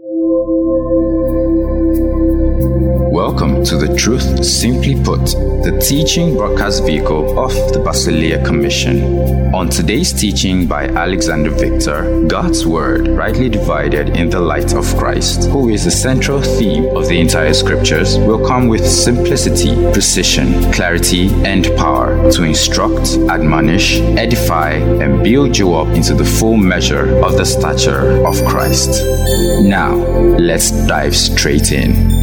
thank you Welcome to the Truth Simply Put, the teaching broadcast vehicle of the Basileia Commission. On today's teaching by Alexander Victor, God's Word, rightly divided in the light of Christ, who is the central theme of the entire scriptures, will come with simplicity, precision, clarity, and power to instruct, admonish, edify, and build you up into the full measure of the stature of Christ. Now, let's dive straight in.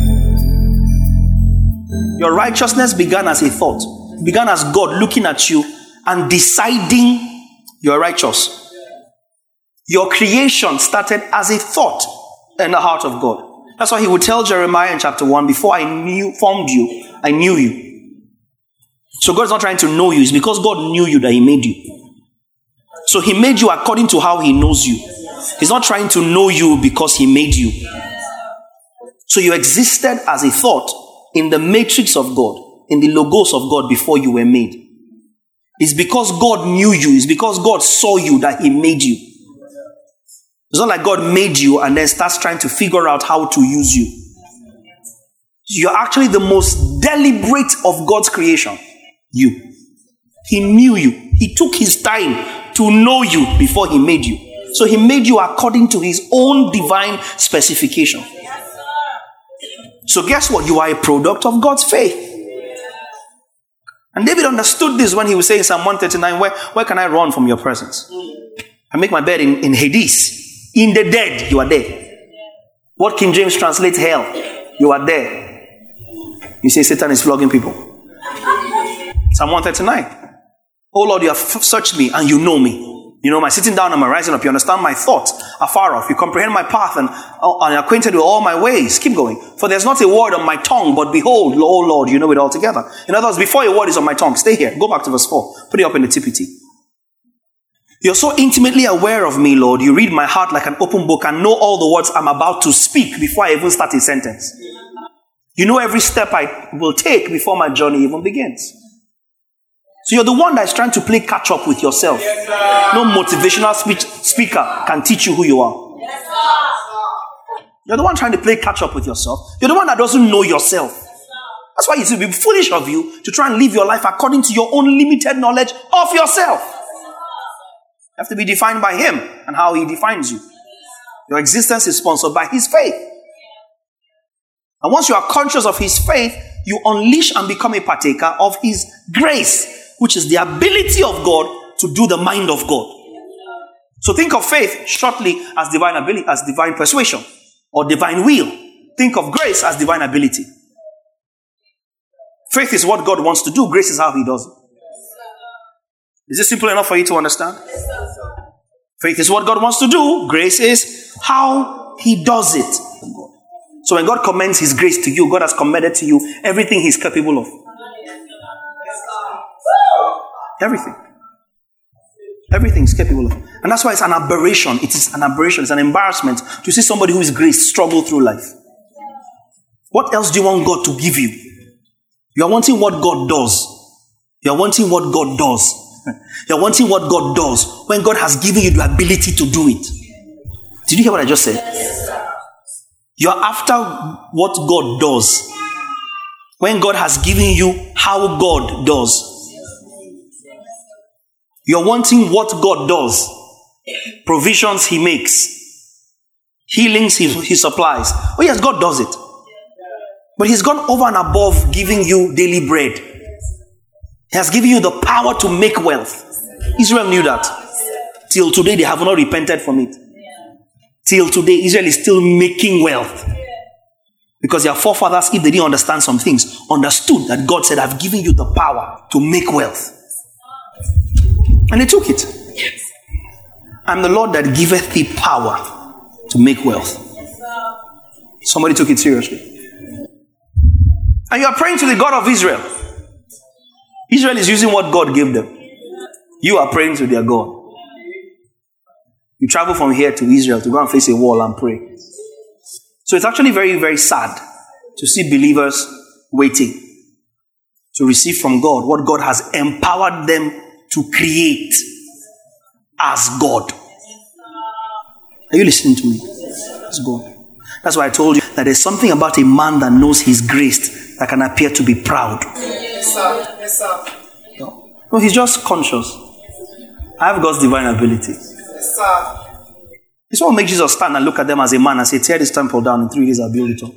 Your righteousness began as a thought, began as God looking at you and deciding you're righteous. Your creation started as a thought in the heart of God. That's why he would tell Jeremiah in chapter 1 Before I knew, formed you, I knew you. So God's not trying to know you, it's because God knew you that He made you. So He made you according to how He knows you. He's not trying to know you because He made you. So you existed as a thought in the matrix of God, in the logos of God before you were made. It's because God knew you, it's because God saw you that He made you. It's not like God made you and then starts trying to figure out how to use you. You're actually the most deliberate of God's creation. You. He knew you. He took his time to know you before he made you. So he made you according to his own divine specification. So, guess what? You are a product of God's faith. And David understood this when he was saying Psalm 139 where, where can I run from your presence? I make my bed in, in Hades. In the dead, you are there. What King James translates hell, you are there. You say Satan is flogging people. Psalm 139. Oh Lord, you have searched me and you know me. You know my sitting down and my rising up. You understand my thoughts afar off. You comprehend my path and, uh, are acquainted with all my ways. Keep going. For there's not a word on my tongue, but behold, oh Lord, you know it all together. In other words, before a word is on my tongue, stay here. Go back to verse 4. Put it up in the TPT. You're so intimately aware of me, Lord. You read my heart like an open book and know all the words I'm about to speak before I even start a sentence. You know every step I will take before my journey even begins. So you're the one that's trying to play catch up with yourself. Yes, no motivational speech speaker can teach you who you are. Yes, you're the one trying to play catch up with yourself. You're the one that doesn't know yourself. That's why it would be foolish of you to try and live your life according to your own limited knowledge of yourself. You have to be defined by Him and how He defines you. Your existence is sponsored by His faith. And once you are conscious of His faith, you unleash and become a partaker of His grace which is the ability of God to do the mind of God. So think of faith shortly as divine ability, as divine persuasion or divine will. Think of grace as divine ability. Faith is what God wants to do, grace is how He does it. Is this simple enough for you to understand? Faith is what God wants to do, grace is how He does it. So when God commends His grace to you, God has commended to you everything He's capable of. Everything. Everything is capable of. And that's why it's an aberration. It is an aberration. It's an embarrassment to see somebody who is grace struggle through life. What else do you want God to give you? You are wanting what God does. You are wanting what God does. You are wanting what God does when God has given you the ability to do it. Did you hear what I just said? You are after what God does when God has given you how God does. You're wanting what God does, provisions He makes, healings He, he supplies. Oh, yes, God does it. But He's gone over and above giving you daily bread. He has given you the power to make wealth. Israel knew that. Till today, they have not repented from it. Till today, Israel is still making wealth. Because their forefathers, if they didn't understand some things, understood that God said, I've given you the power to make wealth. And they took it. Yes. I'm the Lord that giveth thee power to make wealth. Somebody took it seriously. And you are praying to the God of Israel. Israel is using what God gave them. You are praying to their God. You travel from here to Israel to go and face a wall and pray. So it's actually very, very sad to see believers waiting to receive from God what God has empowered them to create as God. Are you listening to me? As God. That's why I told you that there's something about a man that knows his grace that can appear to be proud. Yes, sir. Yes, sir. No, no he's just conscious. I have God's divine ability. Yes, sir. It's what makes Jesus stand and look at them as a man and say, Tear this temple down in three days, I'll build it up.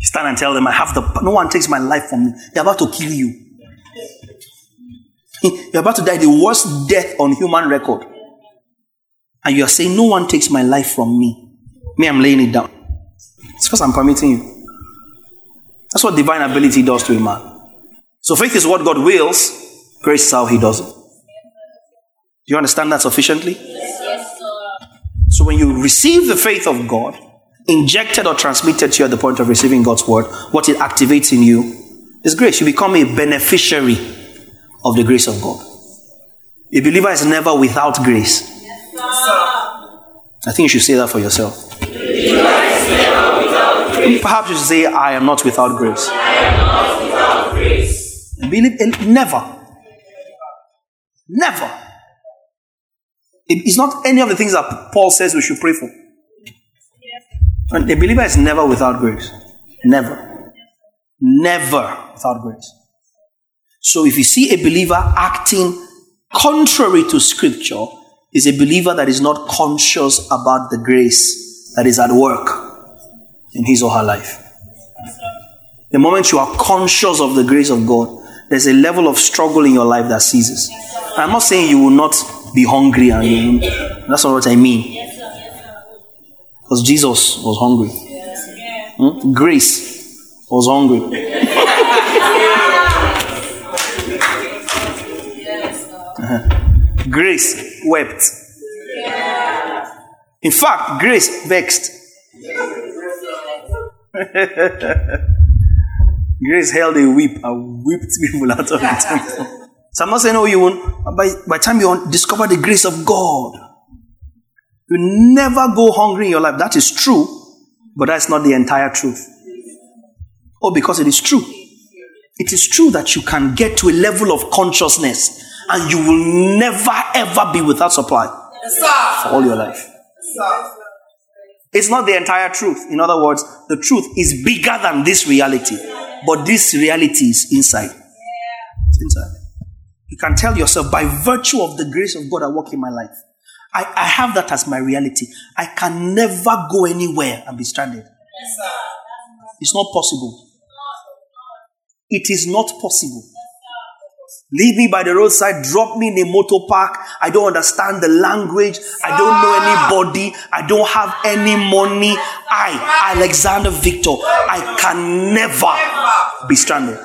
Stand and tell them, I have the no one takes my life from me. They're about to kill you. You're about to die the worst death on human record. And you are saying, No one takes my life from me. Me, I'm laying it down. It's because I'm permitting you. That's what divine ability does to a man. So faith is what God wills, grace is how he does it. Do you understand that sufficiently? Yes. So when you receive the faith of God, injected or transmitted to you at the point of receiving God's word, what it activates in you is grace. You become a beneficiary of the grace of God. A believer is never without grace. I think you should say that for yourself. Perhaps you should say, I am not without grace. Believe eh, never. Never. It's not any of the things that Paul says we should pray for. And believer is never without grace. Never. Never without grace. So if you see a believer acting contrary to scripture, is a believer that is not conscious about the grace that is at work in his or her life. The moment you are conscious of the grace of God, there's a level of struggle in your life that ceases. I'm not saying you will not be hungry, and you, that's not what I mean. Because Jesus was hungry. Hmm? Grace was hungry. Grace wept. In fact, grace vexed. grace held a whip and whipped people out of the temple. So I'm not saying, oh, you won't. By, by time you discover the grace of God, you never go hungry in your life. That is true, but that's not the entire truth. Oh, because it is true. It is true that you can get to a level of consciousness and you will never ever be without supply for all your life. It's not the entire truth. In other words, the truth is bigger than this reality, but this reality is inside. It's inside. You can tell yourself by virtue of the grace of God I work in my life. I, I have that as my reality. I can never go anywhere and be stranded. It's not possible. It is not possible. Leave me by the roadside, drop me in a motor park. I don't understand the language. I don't know anybody. I don't have any money. I, Alexander Victor, I can never be stranded.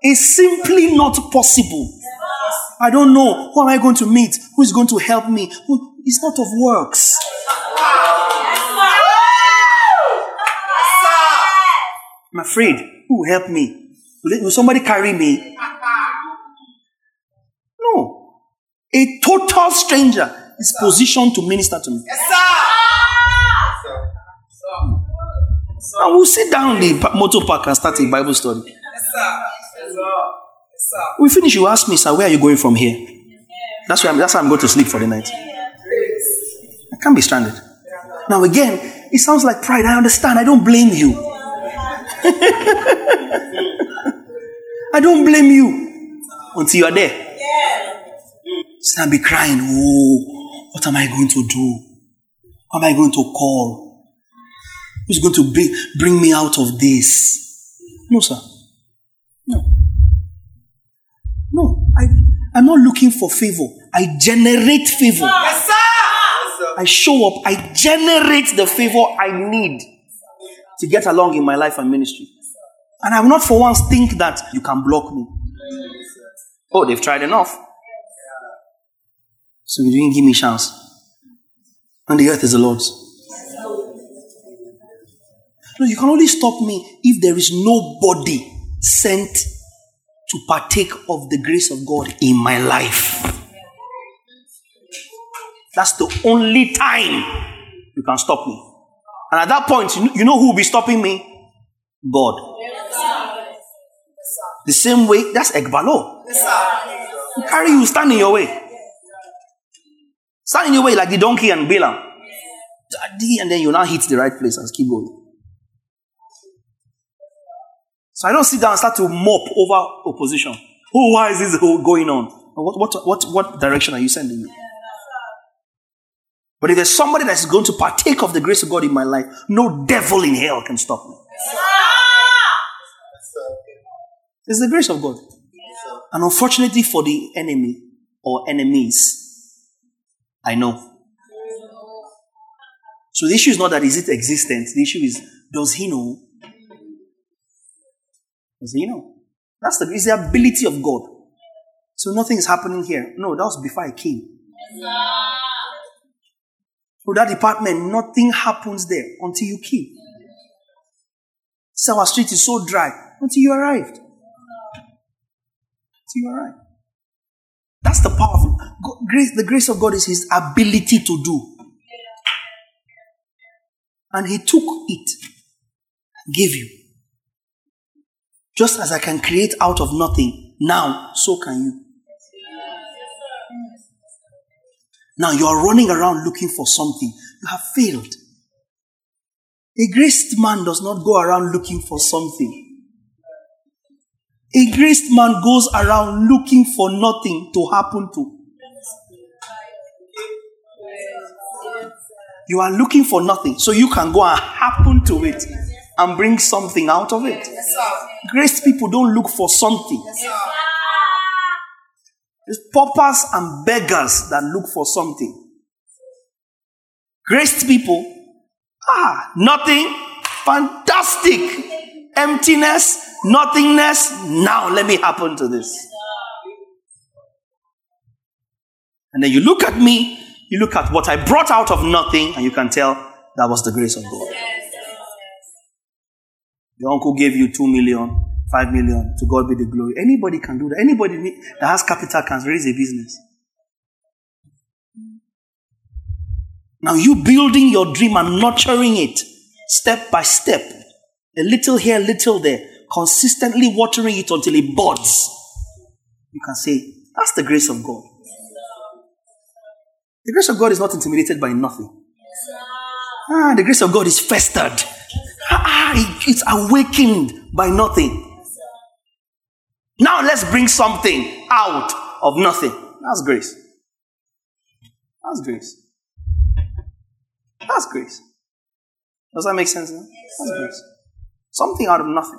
It's simply not possible. I don't know. Who am I going to meet? Who is going to help me? It's not of works. I'm afraid. Who will help me? Will, somebody carry me? No. A total stranger is positioned to minister to me. Yes, sir. And we'll sit down in the motor park and start a Bible study. Yes, sir. Yes, sir. We finish, you ask me, sir, where are you going from here? That's where I'm, that's why I'm going to sleep for the night. I can't be stranded. Now, again, it sounds like pride. I understand. I don't blame you. I don't blame you until you are there. Still be crying, oh, what am I going to do? Who am I going to call? Who's going to bring, bring me out of this? No, sir. No. No, I, I'm not looking for favor. I generate favor. Yes, sir. I show up. I generate the favor I need to get along in my life and ministry. And I will not for once think that you can block me. Oh, they've tried enough. So you didn't give me chance. And the earth is the Lord's. No, you can only stop me if there is nobody sent to partake of the grace of God in my life. That's the only time you can stop me. And at that point, you know who will be stopping me? God. The same way, that's Egbalo. You carry you, stand in your way. Stand in your way like the donkey and Balaam. And then you now hit the right place and keep going. So I don't sit down and start to mop over opposition. Oh, why is this going on? What, what, what, what direction are you sending me? But if there's somebody that's going to partake of the grace of God in my life, no devil in hell can stop me. It's the grace of God. And unfortunately for the enemy or enemies, I know. So the issue is not that is it existent, the issue is does he know? Does he know? That's the, it's the ability of God. So nothing is happening here. No, that was before I came. For that department, nothing happens there until you came. So our street is so dry until you arrived. You right. That's the power of God, grace. The grace of God is His ability to do. And He took it, and gave you. Just as I can create out of nothing, now, so can you. Now you are running around looking for something. You have failed. A graced man does not go around looking for something. A graced man goes around looking for nothing to happen to. You are looking for nothing, so you can go and happen to it and bring something out of it. Graced people don't look for something. It's paupers and beggars that look for something. Graced people, ah, nothing, fantastic. Emptiness, nothingness. Now let me happen to this. And then you look at me, you look at what I brought out of nothing, and you can tell that was the grace of God. Your uncle gave you two million, five million. To God be the glory. Anybody can do that. Anybody that has capital can raise a business. Now you building your dream and nurturing it step by step, a little here, little there, consistently watering it until it buds. You can say, that's the grace of God. The grace of God is not intimidated by nothing. Ah, the grace of God is festered. Ah, it's awakened by nothing. Now let's bring something out of nothing. That's grace. That's grace. That's grace. Does that make sense? That's grace. Something out of nothing.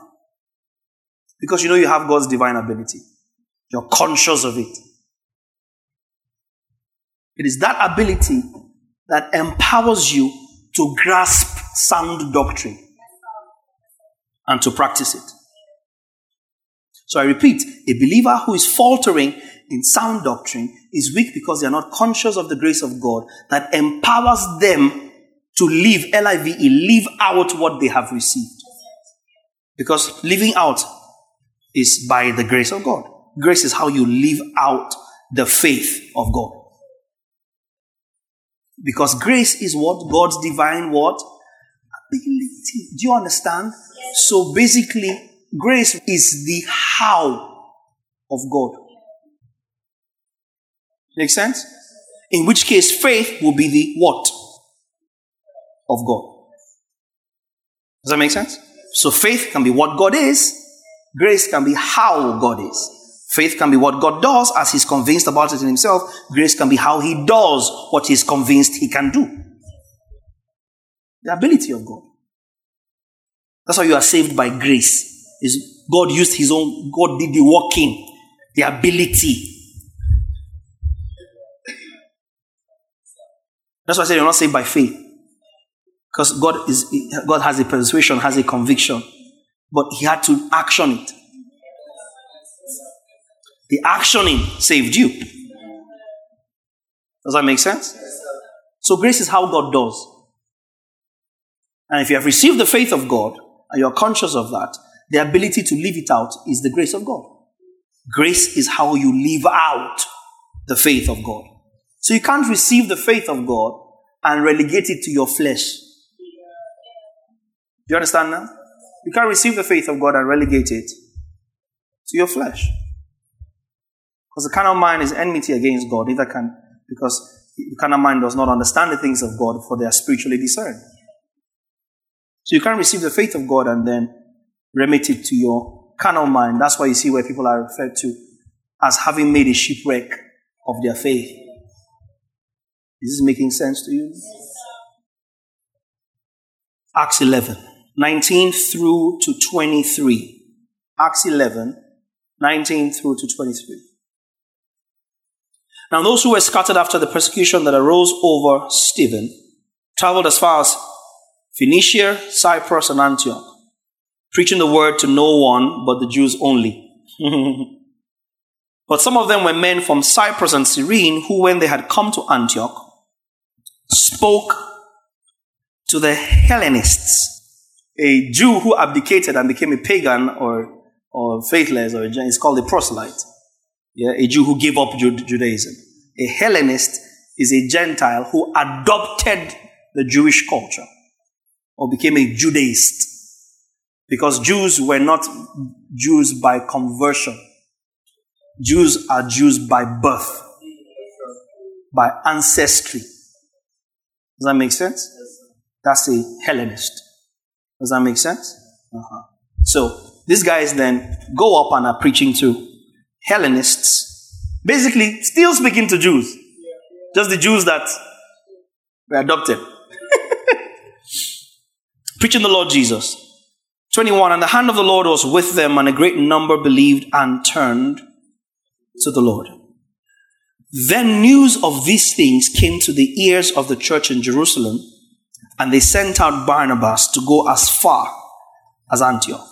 Because you know you have God's divine ability. You're conscious of it. It is that ability that empowers you to grasp sound doctrine and to practice it. So I repeat, a believer who is faltering in sound doctrine is weak because they are not conscious of the grace of God that empowers them to live, L-I-V-E, live out what they have received. Because living out is by the grace of God. Grace is how you live out the faith of God. Because grace is what God's divine what? Ability. Do you understand? So basically, Grace is the how of God. Make sense? In which case, faith will be the what of God. Does that make sense? So faith can be what God is, grace can be how God is. Faith can be what God does as He's convinced about it in Himself. Grace can be how He does what He's convinced He can do. The ability of God. That's why you are saved by grace is God used his own, God did the working, the ability. That's why I said you're not saved by faith. Because God is God has a persuasion, has a conviction, but he had to action it. The actioning saved you. Does that make sense? So grace is how God does. And if you have received the faith of God and you're conscious of that, the ability to live it out is the grace of God. Grace is how you live out the faith of God. So you can't receive the faith of God and relegate it to your flesh. Do you understand now? You can't receive the faith of God and relegate it to your flesh. Because the carnal mind is enmity against God. Neither can, because the carnal mind does not understand the things of God, for they are spiritually discerned. So you can't receive the faith of God and then remit it to your carnal mind. That's why you see where people are referred to as having made a shipwreck of their faith. Is this making sense to you? Acts 11, 19 through to 23. Acts 11, 19 through to 23. Now, those who were scattered after the persecution that arose over Stephen traveled as far as Phoenicia, Cyprus, and Antioch, preaching the word to no one but the Jews only. but some of them were men from Cyprus and Cyrene who, when they had come to Antioch, spoke to the Hellenists, a Jew who abdicated and became a pagan or, or faithless, or a, it's called a proselyte. Yeah, a Jew who gave up Judaism. A Hellenist is a Gentile who adopted the Jewish culture or became a Judaist. Because Jews were not Jews by conversion. Jews are Jews by birth, by ancestry. Does that make sense? That's a Hellenist. Does that make sense? Uh-huh. So these guys then go up and are preaching to Hellenists, basically still speaking to Jews, just the Jews that were adopted. preaching the Lord Jesus. 21 And the hand of the Lord was with them, and a great number believed and turned to the Lord. Then news of these things came to the ears of the church in Jerusalem, and they sent out Barnabas to go as far as Antioch.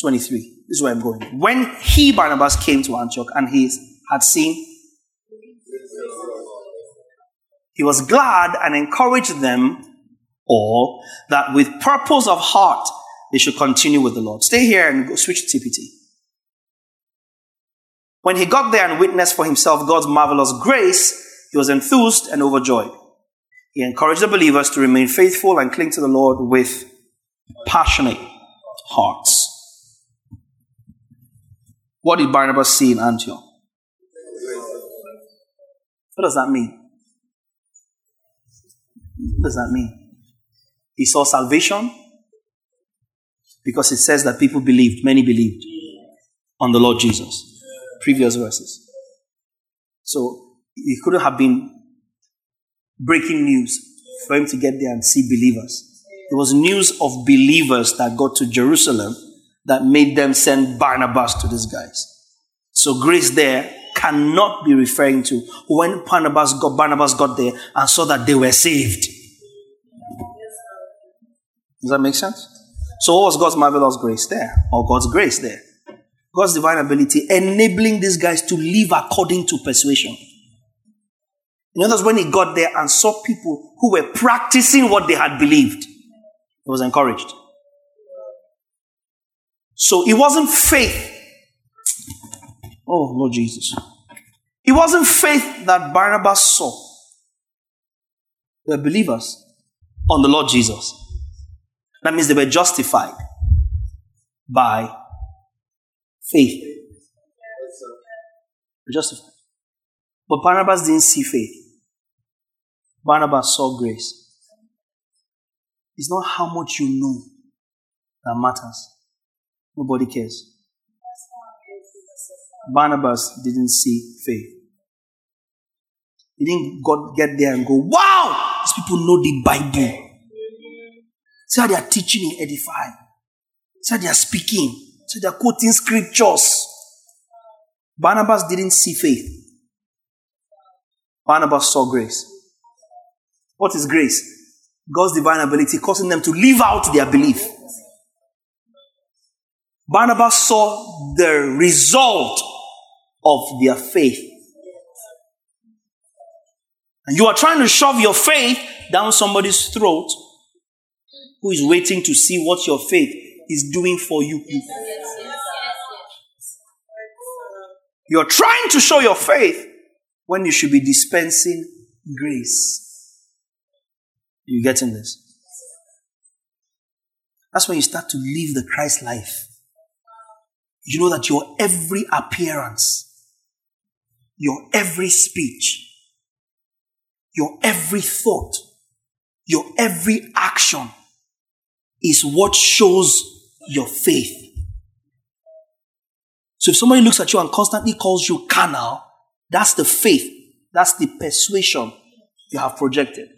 23. This is where I'm going. When he, Barnabas, came to Antioch and he had seen, he was glad and encouraged them all that with purpose of heart they should continue with the Lord. Stay here and go switch to TPT. When he got there and witnessed for himself God's marvelous grace, he was enthused and overjoyed. He encouraged the believers to remain faithful and cling to the Lord with passionate hearts. What did Barnabas see in Antioch? What does that mean? What does that mean? He saw salvation because it says that people believed, many believed on the Lord Jesus. Previous verses. So it couldn't have been breaking news for him to get there and see believers. It was news of believers that got to Jerusalem that made them send Barnabas to these guys. So grace there cannot be referring to when Barnabas got, Barnabas got there and saw that they were saved. Does that make sense? So what was God's marvelous grace there? Or God's grace there? God's divine ability enabling these guys to live according to persuasion. In other words, when he got there and saw people who were practicing what they had believed, he was encouraged. So it wasn't faith. Oh, Lord Jesus. It wasn't faith that Barnabas saw. They were believers on the Lord Jesus. That means they were justified by faith. Justified. But Barnabas didn't see faith. Barnabas saw grace. It's not how much you know that matters. Nobody cares. Barnabas didn't see faith. He didn't God get there and go, wow, these people know the Bible. See how they are teaching and edifying. See how they are speaking. See how they are quoting scriptures. Barnabas didn't see faith. Barnabas saw grace. What is grace? God's divine ability causing them to live out their belief. Barnabas saw the result of their faith. And you are trying to shove your faith down somebody's throat who is waiting to see what your faith is doing for you. You're trying to show your faith when you should be dispensing grace. You getting this? That's when you start to live the Christ life. You know that your every appearance, your every speech, your every thought, your every action is what shows your faith. So if somebody looks at you and constantly calls you carnal, that's the faith, that's the persuasion you have projected.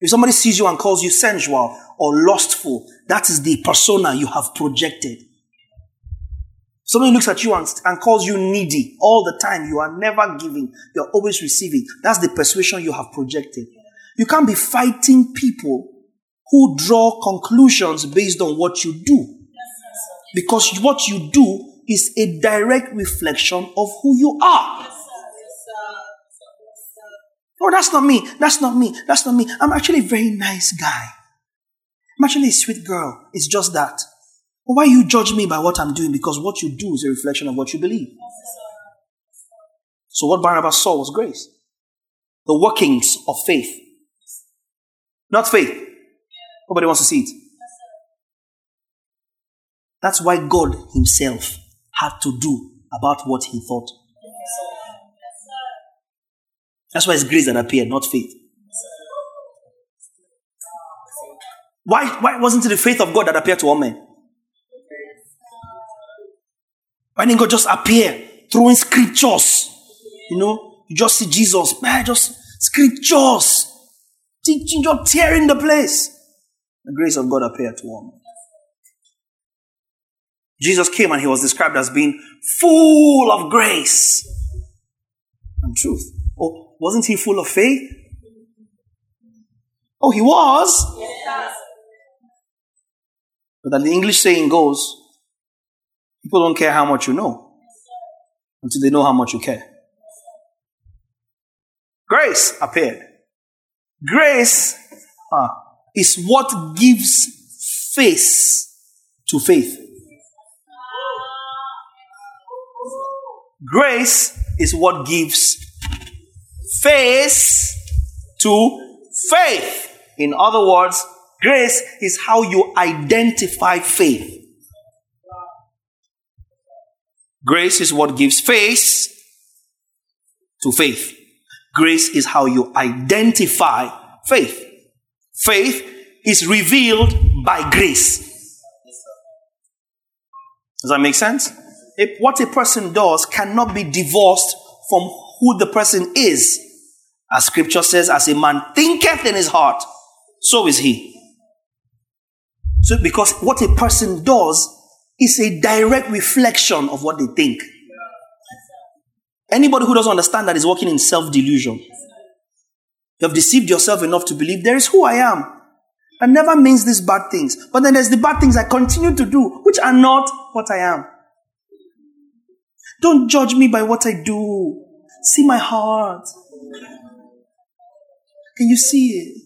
If somebody sees you and calls you sensual or lustful, that is the persona you have projected. Somebody looks at you and, and calls you needy all the time. You are never giving. You're always receiving. That's the persuasion you have projected. You can't be fighting people who draw conclusions based on what you do. Because what you do is a direct reflection of who you are. Oh, that's not me. That's not me. That's not me. I'm actually a very nice guy. I'm actually a sweet girl. It's just that. Why you judge me by what I'm doing? Because what you do is a reflection of what you believe. So what Barnabas saw was grace. The workings of faith. Not faith. Nobody wants to see it. That's why God Himself had to do about what He thought. That's why it's grace that appeared, not faith. Why, why wasn't it the faith of God that appeared to all men? Why didn't God just appear throwing scriptures? You know, you just see Jesus, man, just scriptures, teaching, just tearing the place. The grace of God appeared to all men. Jesus came and he was described as being full of grace and truth. Oh, wasn't he full of faith? Oh, he was. Yes. But then the English saying goes, people don't care how much you know until they know how much you care. Grace appeared. Grace uh, is what gives face to faith. Grace is what gives face to faith. In other words, grace is how you identify faith. Grace is what gives face to faith. Grace is how you identify faith. Faith is revealed by grace. Does that make sense? If what a person does cannot be divorced from who the person is. As scripture says, as a man thinketh in his heart, so is he. So, because what a person does is a direct reflection of what they think. Anybody who doesn't understand that is working in self delusion. You have deceived yourself enough to believe there is who I am. That never means these bad things. But then there's the bad things I continue to do, which are not what I am. Don't judge me by what I do. See my heart. Can you see it?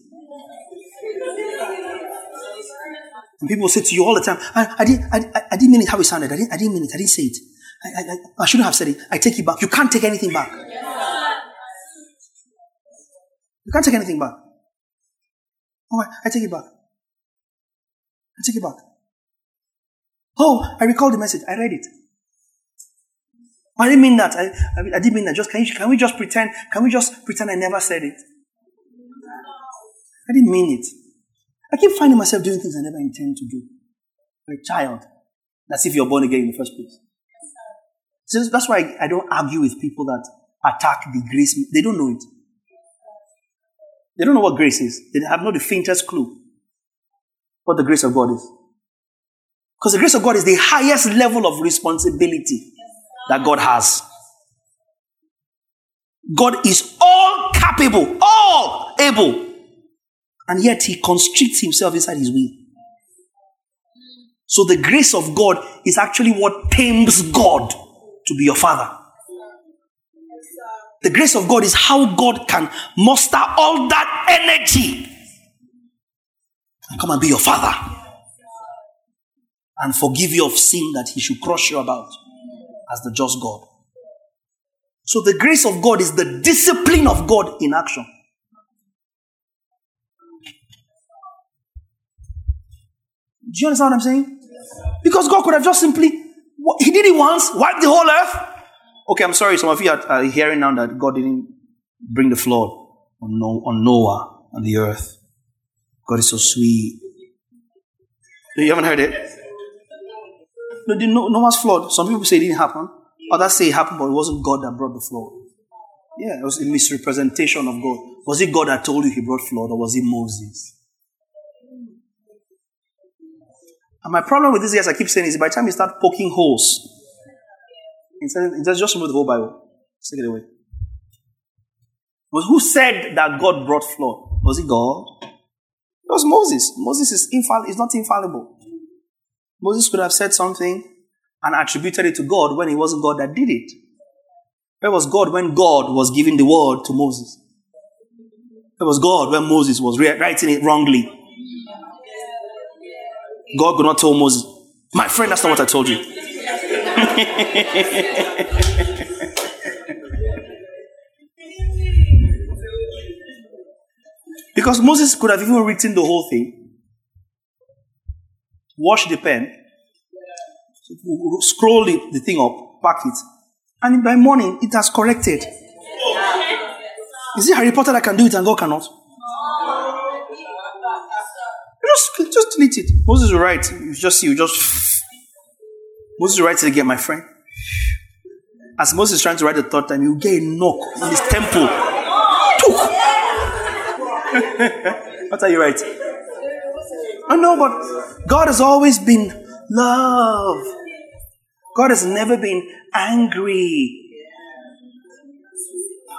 And people say to you all the time, I, I, didn't, I, I didn't mean it how it sounded. I didn't, I didn't mean it. I didn't say it. I, I, I shouldn't have said it. I take it back. You can't take anything back. You can't take anything back. Right, I take it back. I take it back. Oh, I recall the message. I read it. I didn't mean that. I, I, I didn't mean that. Just can, you, can we just pretend? Can we just pretend I never said it? I didn't mean it. I keep finding myself doing things I never intend to do. For a child. That's if you're born again in the first place. So that's why I don't argue with people that attack the grace. They don't know it. They don't know what grace is. They have not the faintest clue what the grace of God is. Because the grace of God is the highest level of responsibility that God has. God is all capable, all able, and yet he constricts himself inside his will. So the grace of God is actually what tames God to be your father. The grace of God is how God can muster all that energy and come and be your father and forgive you of sin that he should crush you about as the just God. So the grace of God is the discipline of God in action. Do you understand what I'm saying? Because God could have just simply, He did it once, wiped the whole earth. Okay, I'm sorry, some of you are, hearing now that God didn't bring the flood on, No- on Noah and the earth. God is so sweet. You haven't heard it? No, the No- Noah's flood. Some people say it didn't happen. Others say it happened, but it wasn't God that brought the flood. Yeah, it was a misrepresentation of God. Was it God that told you he brought flood, or was it Moses? And my problem with this, guys, I keep saying, is by the time you start poking holes, instead just remove the whole Bible. Take it away. But who said that God brought flood? Was it God? It was Moses. Moses is, infall- is not infallible. Moses could have said something and attributed it to God when it wasn't God that did it. Where was God when God was giving the word to Moses? Where was God when Moses was re- writing it wrongly? God could not tell Moses, My friend, that's not what I told you. because Moses could have even written the whole thing, wash the pen, scroll the, the thing up, pack it, and by morning it has corrected. Is it Harry Potter that can do it and God cannot? Just, just delete it. Moses will write. You just see, you just. Moses will write it again, my friend. As Moses is trying to write the third time, you get a knock on his temple. what are you writing? I know, but God has always been love. God has never been angry.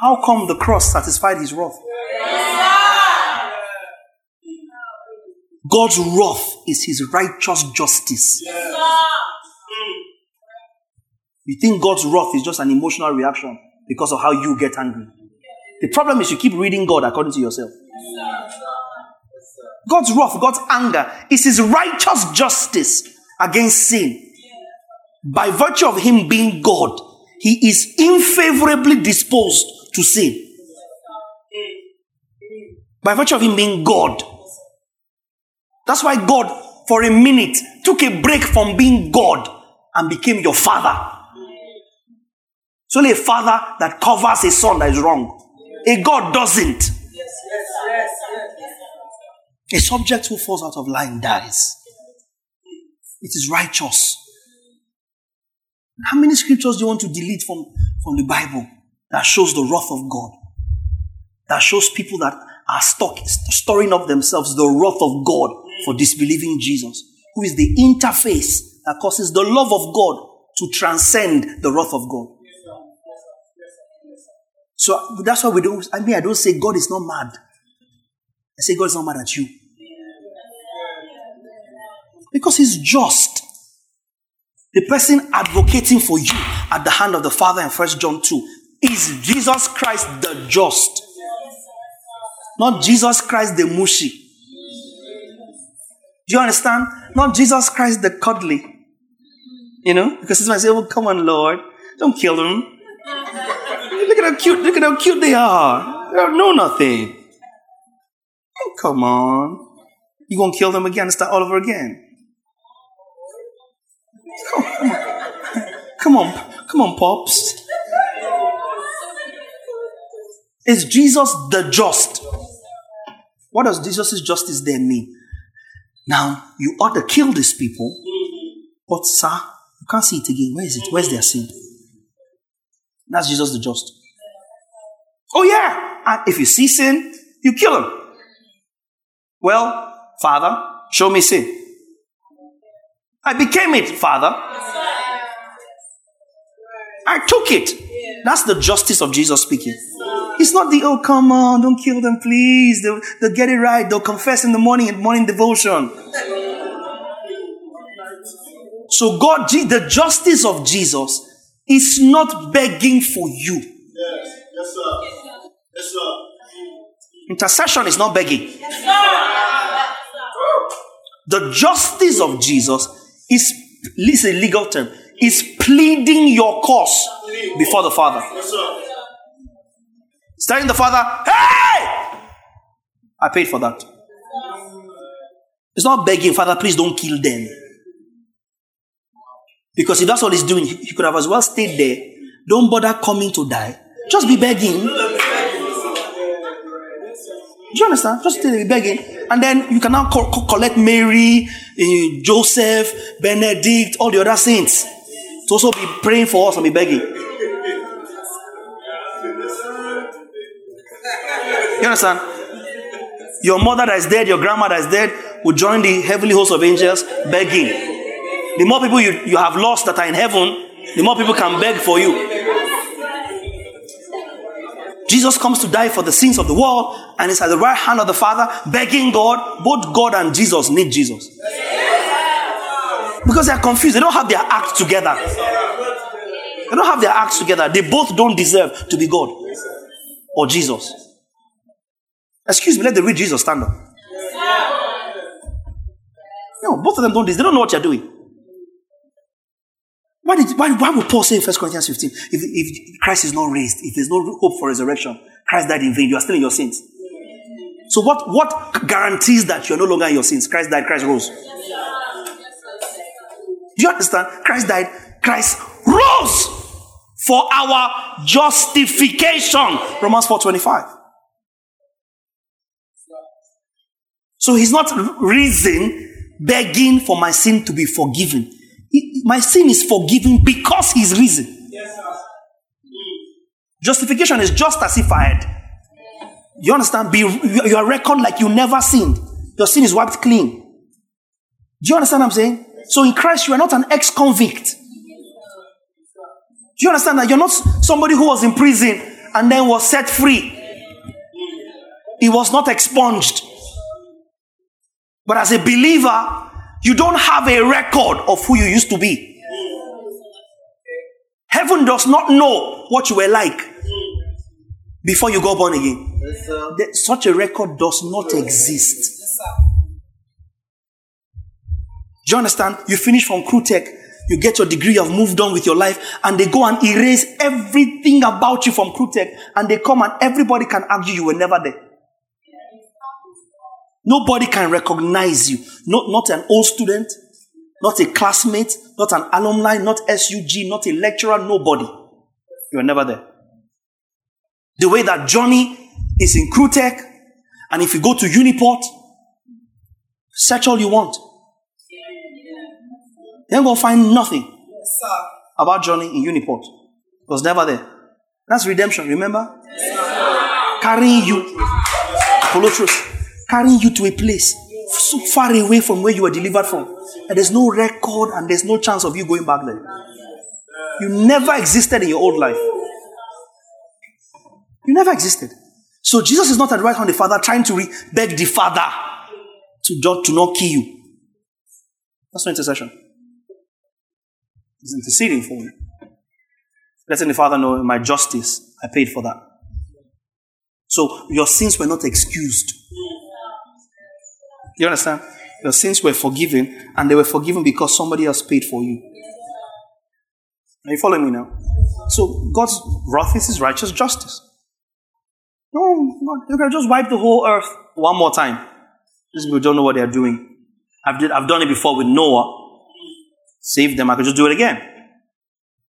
How come the cross satisfied his wrath? God's wrath is his righteous justice. You think God's wrath is just an emotional reaction because of how you get angry. The problem is you keep reading God according to yourself. God's wrath, God's anger is his righteous justice against sin. By virtue of him being God, he is unfavorably disposed to sin. By virtue of him being God. That's why God, for a minute, took a break from being God and became your father. It's only a father that covers a son that is wrong. A God doesn't. A subject who falls out of line dies. It is righteous. How many scriptures do you want to delete from, from the Bible that shows the wrath of God? That shows people that are stuck, storing up themselves the wrath of God for disbelieving Jesus, who is the interface that causes the love of God to transcend the wrath of God. So that's why we don't, I mean, I don't say God is not mad. I say God is not mad at you. Because He's just. The person advocating for you at the hand of the Father in First John 2 is Jesus Christ the just. Not Jesus Christ the mushy. Do you understand? Not Jesus Christ the cuddly. You know? Because this might say, well, come on, Lord. Don't kill them. Look at how cute, look at how cute they are. They don't know nothing. Oh, come on. You gonna kill them again and start all over again? Come on, come on, come on, pops. Is Jesus the just? What does Jesus' justice then mean? Now, you ought to kill these people, but sir, you can't see it again. Where is it? Where's their sin? That's Jesus the just. Oh, yeah. And if you see sin, you kill him. Well, Father, show me sin. I became it, Father. I took it. That's the justice of Jesus speaking. It's not the, oh, come on, don't kill them, please. They'll, they'll get it right. They'll confess in the morning in morning devotion. So, God, the justice of Jesus is not begging for you. Yes, yes, sir. Yes, sir. Intercession is not begging. The justice of Jesus is, this is a legal term, is pleading your cause before the Father. It's telling the Father, hey! I paid for that. It's not begging, Father, please don't kill them. Because if that's what he's doing, he could have as well stayed there. Don't bother coming to die. Just be begging. Do you understand? Just be begging. And then you can now co- co- collect Mary, eh, Joseph, Benedict, all the other saints to also be praying for us and be begging. You understand? Your mother that is dead, your grandma that is dead, will join the heavenly host of angels begging. The more people you, you have lost that are in heaven, the more people can beg for you. Jesus comes to die for the sins of the world and is at the right hand of the Father begging God. Both God and Jesus need Jesus. Because they are confused. They don't have their act together. They don't have their acts together. They both don't deserve to be God or Jesus. Excuse me, let the real Jesus stand up. No, both of them don't. They don't know what you're doing. Why, did, why, why would Paul say in 1 Corinthians 15, if, if Christ is not raised, if there's no hope for resurrection, Christ died in vain, you are still in your sins? So what, what guarantees that you're no longer in your sins? Christ died, Christ rose. Do you understand? Christ died, Christ rose for our justification. Romans 4.25. So he's not risen begging for my sin to be forgiven my sin is forgiven because he's risen. Justification is just as if I had. You understand? Be, you are reckoned like you never sinned. Your sin is wiped clean. Do you understand what I'm saying? So in Christ, you are not an ex convict. Do you understand that you're not somebody who was in prison and then was set free? He was not expunged. But as a believer, you don't have a record of who you used to be. Heaven does not know what you were like before you got born again. Yes, Such a record does not exist. Do you understand? You finish from CRUTECH, you get your degree, you've moved on with your life, and they go and erase everything about you from CRUTECH, and they come and everybody can argue you were never there. Nobody can recognize you. Not, not an old student, not a classmate, not an alumni, not SUG, not a lecturer, nobody. You are never there. The way that Johnny is in CRUTECH, and if you go to Uniport, search all you want. You're going to find nothing about Johnny in Uniport. It was never there. That's redemption, remember? Carrying you. Follow truth carrying you to a place so far away from where you were delivered from. And there's no record and there's no chance of you going back there. You never existed in your old life. You never existed. So Jesus is not at the right hand of the Father trying to re- beg the Father to, do- to not kill you. That's not intercession. He's interceding for you. Letting the Father know my justice, I paid for that. So your sins were not excused. You understand? Your sins were forgiven, and they were forgiven because somebody else paid for you. Are you following me now? So God's wrath is his righteous justice. No, God, you can just wipe the whole earth one more time. These people don't know what they are doing. I've, did, I've done it before with Noah. Saved them. I could just do it again.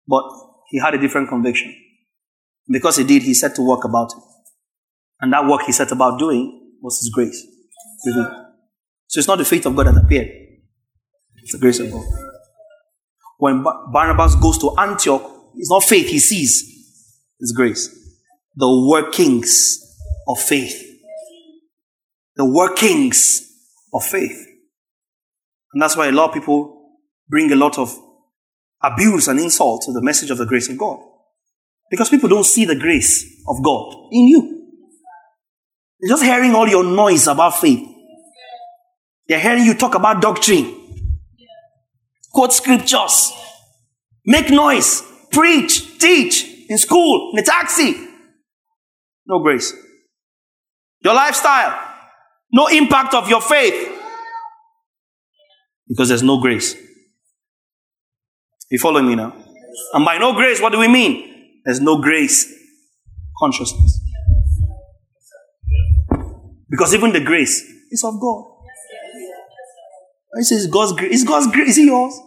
But he had a different conviction. Because he did, he set to work about it. And that work he set about doing was his grace. So it's not the faith of God that appeared, it's the grace of God. When Barnabas goes to Antioch, it's not faith he sees, it's grace. The workings of faith. The workings of faith. And that's why a lot of people bring a lot of abuse and insult to the message of the grace of God. Because people don't see the grace of God in you. They're just hearing all your noise about faith. They're hearing you talk about doctrine, quote scriptures, make noise, preach, teach in school, in a taxi. No grace. Your lifestyle, no impact of your faith because there's no grace. You following me now? And by no grace, what do we mean? There's no grace consciousness. Because even the grace is of God. He says God's grace. Is God's grace? Is it yours?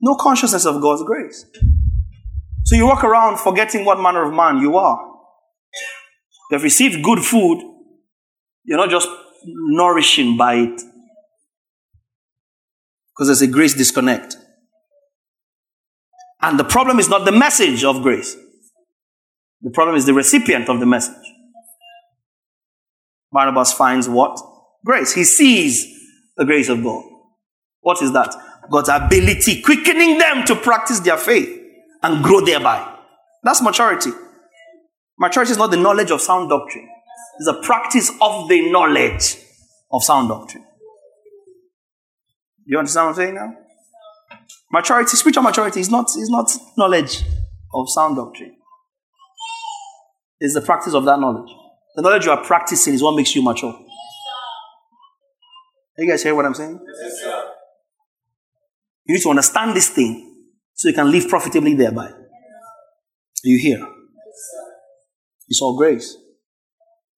No consciousness of God's grace. So you walk around forgetting what manner of man you are. You have received good food, you're not just nourishing by it. Because there's a grace disconnect. And the problem is not the message of grace. The problem is the recipient of the message. Barnabas finds what? Grace. He sees the grace of God. What is that? God's ability, quickening them to practice their faith and grow thereby. That's maturity. Maturity is not the knowledge of sound doctrine, it's the practice of the knowledge of sound doctrine. You understand what I'm saying now? Maturity, spiritual maturity is not, is not knowledge of sound doctrine. It's the practice of that knowledge. The knowledge you are practicing is what makes you mature. You guys hear what I'm saying? Yes, you need to understand this thing so you can live profitably thereby. Do you hear? It's all grace.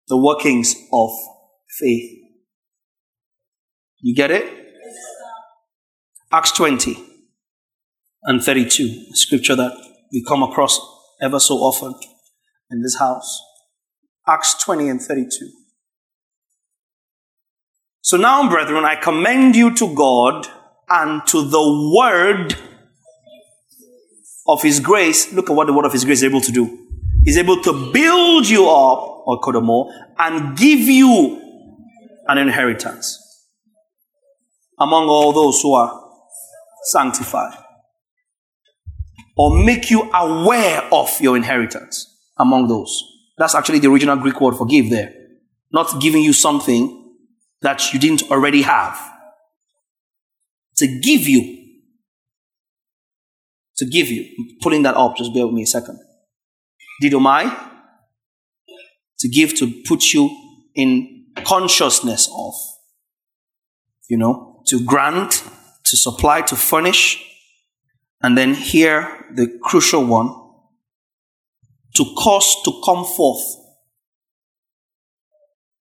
The workings of faith. You get it? Acts 20 and 32, scripture that we come across ever so often in this house. Acts 20 and 32. So now, brethren, I commend you to God and to the word of his grace. Look at what the word of his grace is able to do. He's able to build you up, oikodomeo, and give you an inheritance among all those who are sanctified. Or make you aware of your inheritance among those. That's actually the original Greek word for give there. Not giving you something that you didn't already have. To give you. To give you. I'm pulling that up, just bear with me a second. Didomai. To give, to put you in consciousness of. You know, to grant, to supply, to furnish. And then here, the crucial one, to cause to come forth.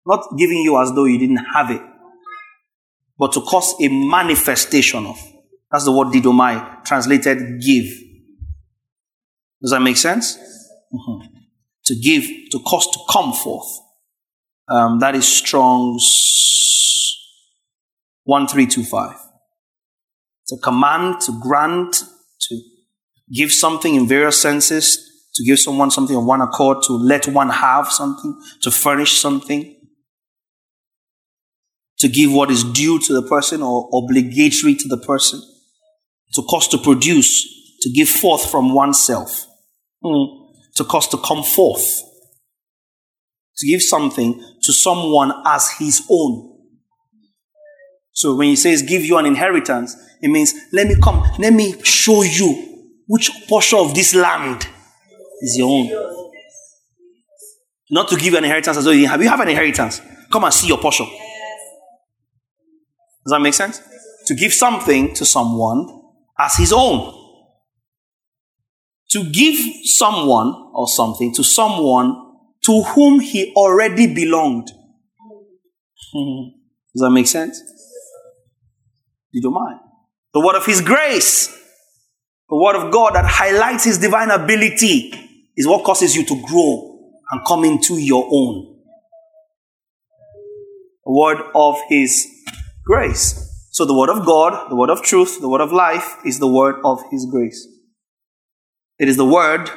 Not giving you as though you didn't have it, but to cause a manifestation of. That's the word didomai, translated give. Does that make sense? Mm-hmm. To give, to cause to come forth. Um, that is Strong's 1325. To command, to grant, to give something in various senses, to give someone something of one accord, to let one have something, to furnish something, to give what is due to the person or obligatory to the person, to cause to produce, to give forth from oneself, mm. to cause to come forth, to give something to someone as his own. So when he says give you an inheritance, it means let me come, let me show you which portion of this land is your own. Not to give you an inheritance as though you have. You have an inheritance. Come and see your portion. Does that make sense? To give something to someone as his own. To give someone or something to someone to whom he already belonged. Does that make sense? You don't mind. The word of his grace, the word of God that highlights his divine ability is what causes you to grow and come into your own. The word of his grace. So the word of God, the word of truth, the word of life is the word of his grace. It is the word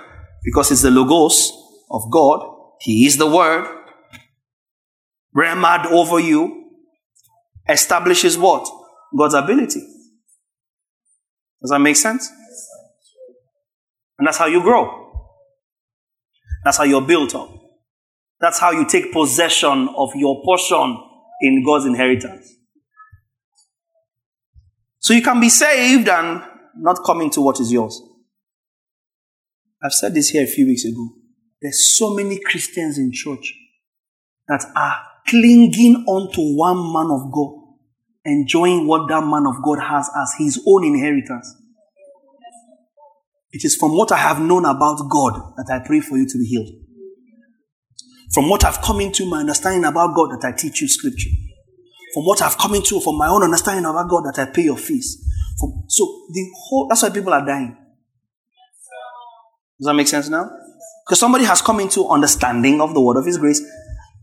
because it's the logos of God. He is the word. Rhema over you establishes what? God's ability. Does that make sense? And that's how you grow. That's how you're built up. That's how you take possession of your portion in God's inheritance. So you can be saved and not come into what is yours. I've said this here a few weeks ago. There's so many Christians in church that are clinging on to one man of God, enjoying what that man of God has as his own inheritance. It is from what I have known about God that I pray for you to be healed. From what I've come into my understanding about God that I teach you scripture from what I've come into, from my own understanding about God, that I pay your fees. From, so the whole that's why people are dying. Does that make sense now? Because somebody has come into understanding of the word of his grace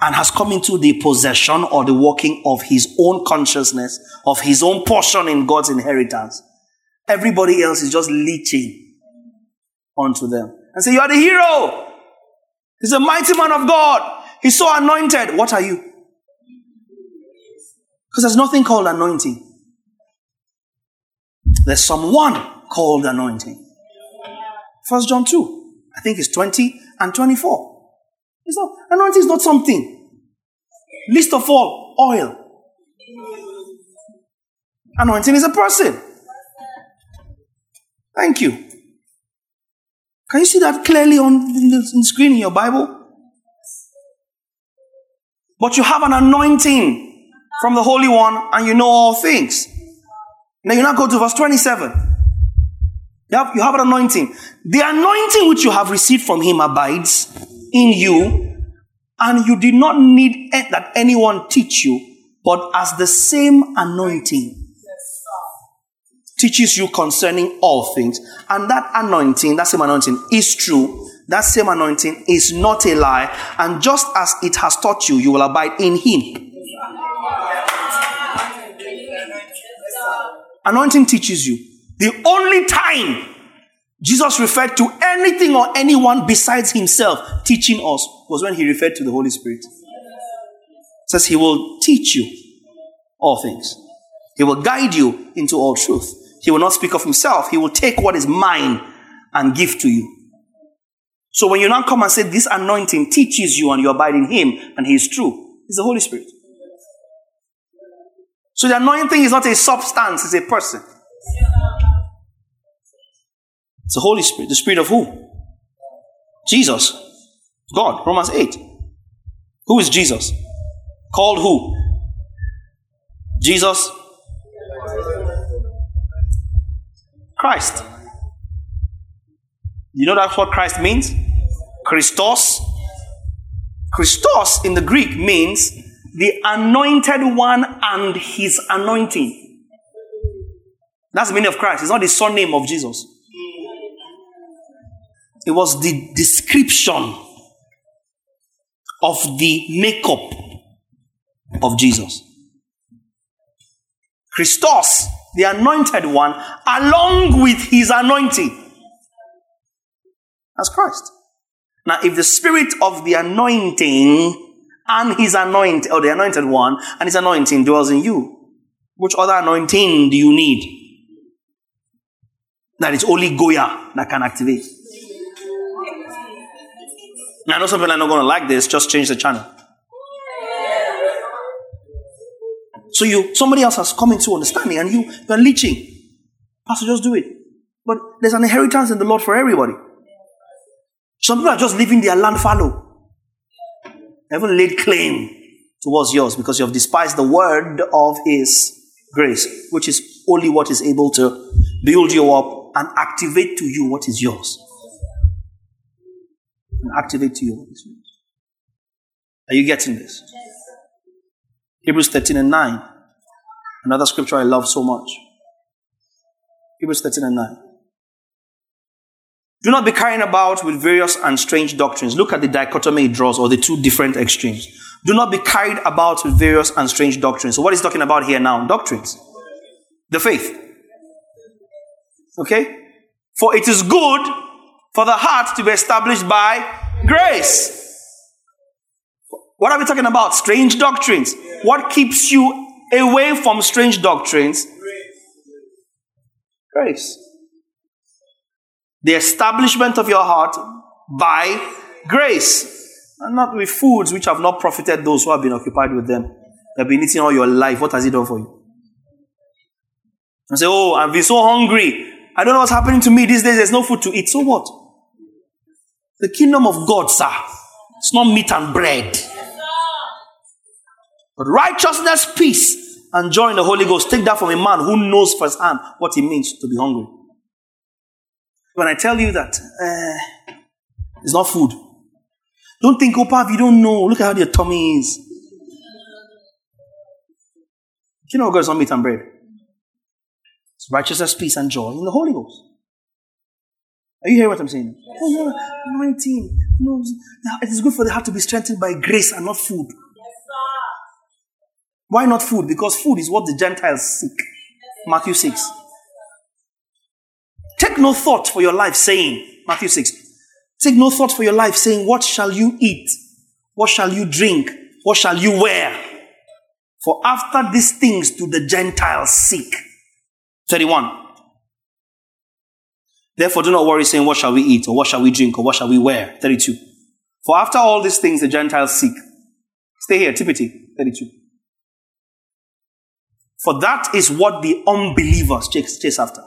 and has come into the possession or the working of his own consciousness, of his own portion in God's inheritance. Everybody else is just leeching onto them and say, You are the hero. He's a mighty man of God. He's so anointed. What are you? Because there's nothing called anointing. There's someone called anointing. First John 2, I think it's 20 and 24. It's not, anointing is not something. Least of all, oil. Anointing is a person. Thank you. Can you see that clearly on the screen in your Bible? But you have an anointing from the Holy One and you know all things. Now you now go to verse 27. You have, you have an anointing. The anointing which you have received from him abides in you, and you did not need that anyone teach you, but as the same anointing teaches you concerning all things. And that anointing, that same anointing is true. That same anointing is not a lie. And just as it has taught you, you will abide in him. Anointing teaches you. The only time Jesus referred to anything or anyone besides himself teaching us was when he referred to the Holy Spirit. It says he will teach you all things. He will guide you into all truth. He will not speak of himself. He will take what is mine and give to you. So when you now come and say this anointing teaches you and you abide in him and he is true, it's the Holy Spirit. So the anointing is not a substance, it's a person. It's the Holy Spirit. The Spirit of who? Jesus. God. Romans 8. Who is Jesus? Called who? Jesus. Christ. You know that's what Christ means? Christos. Christos in the Greek means the anointed one and his anointing. That's the meaning of Christ. It's not the surname of Jesus. It was the description of the makeup of Jesus. Christos, the anointed one, along with his anointing. That's Christ. Now, if the spirit of the anointing and his anointing, or oh, the anointed one and his anointing dwells in you, which other anointing do you need? That is only Goya that can activate. Now, I know some people are not going to like this, just change the channel. So you, somebody else has come into understanding and you, you're leeching. Pastor, just do it. But there's an inheritance in the Lord for everybody. Some people are just leaving their land fallow. Haven't laid claim towards yours because you have despised the word of his grace, which is only what is able to build you up and activate to you what is yours. And activate to you what is yours. Are you getting this? Hebrews 13 and 9. Another scripture I love so much. Hebrews 13 and 9. Do not be carrying about with various and strange doctrines. Look at the dichotomy it draws, or the two different extremes. Do not be carried about with various and strange doctrines. So, what is talking about here now? Doctrines. The faith. Okay? For it is good for the heart to be established by grace. What are we talking about? Strange doctrines. What keeps you away from strange doctrines? Grace. The establishment of your heart by grace. And not with foods which have not profited those who have been occupied with them. They've been eating all your life. What has it done for you? And say, Oh, I've been so hungry. I don't know what's happening to me these days. There's no food to eat. So what? The kingdom of God, sir. It's not meat and bread. But righteousness, peace, and joy in the Holy Ghost. Take that from a man who knows firsthand what it means to be hungry. When I tell you that uh, it's not food, don't think, oh, Pap, you don't know. Look at how your tummy is. You know, God is not meat and bread. It's righteousness, peace, and joy in the Holy Ghost. Are you hearing what I'm saying? Oh, no, anointing. No, it is good for the heart to be strengthened by grace and not food. Yes, Why not food? Because food is what the Gentiles seek. Matthew 6. Take no thought for your life, saying, Matthew 6. Take no thought for your life, saying, What shall you eat? What shall you drink? What shall you wear? For after these things do the Gentiles seek. 31. Therefore, do not worry, saying, What shall we eat? Or what shall we drink? Or what shall we wear? 32. For after all these things the Gentiles seek. Stay here, Timothy. 32. For that is what the unbelievers chase, chase after.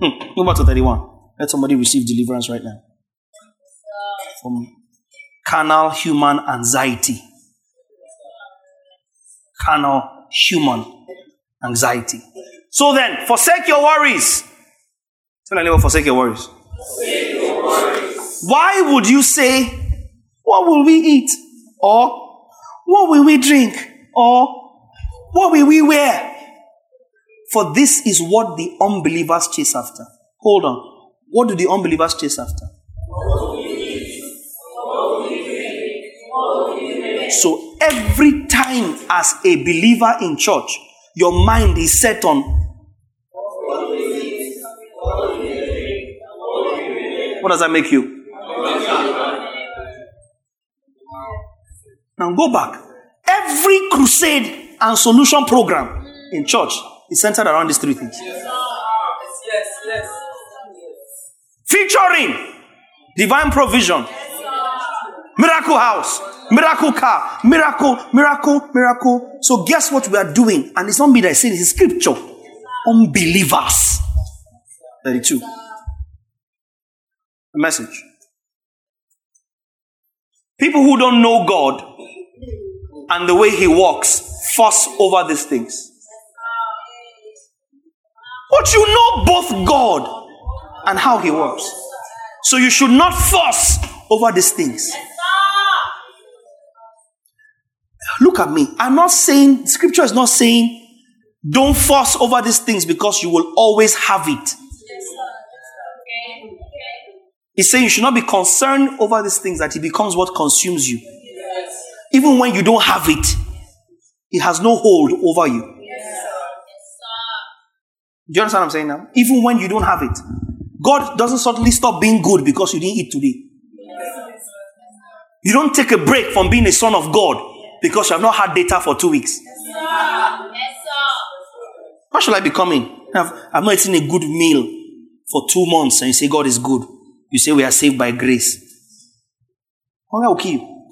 Hmm. To 31. Let somebody receive deliverance right now. From carnal human anxiety. Carnal human anxiety. So then, forsake your worries. Tell your. Forsake your worries. Why would you say, What will we eat? Or what will we drink? Or what will we wear? For this is what the unbelievers chase after. Hold on. What do the unbelievers chase after? So every time as a believer in church, your mind is set on what does that make you? Now go back. Every crusade and solution program in church is centered around these three things. Yes, yes. Featuring divine provision, miracle house, miracle car, miracle, miracle, miracle. So guess what we are doing? And it's not me that I say this, it's scripture. Unbelievers. 32. A message. People who don't know God and the way He walks fuss over these things. But you know both God and how He works. So you should not fuss over these things. Look at me. I'm not saying, scripture is not saying, don't fuss over these things because you will always have it. He's saying you should not be concerned over these things that it becomes what consumes you. Even when you don't have it, it has no hold over you. Do you understand what I'm saying now? Even when you don't have it, God doesn't suddenly stop being good because you didn't eat today. You don't take a break from being a son of God because you have not had data for two weeks. Why should I be coming? I've, I've not eaten a good meal for two months and you say God is good. You say we are saved by grace. Hunger will kill you.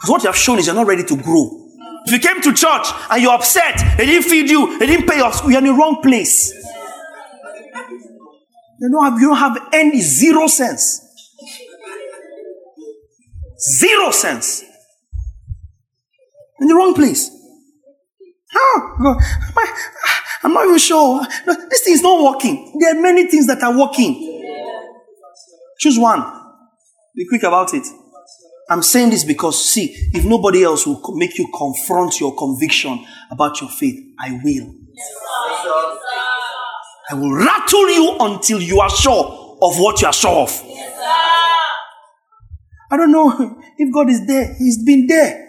Because what you have shown is you're not ready to grow. If you came to church and you're upset, they didn't feed you, they didn't pay your school, you're in the wrong place. You don't have, you don't have any zero sense. Zero sense. In the wrong place. Oh, God. I'm not even sure. No, this thing is not working. There are many things that are working. Choose one. Be quick about it. I'm saying this because, see, if nobody else will make you confront your conviction about your faith, I will. I will rattle you until you are sure of what you are sure of. I don't know if God is there. He's been there.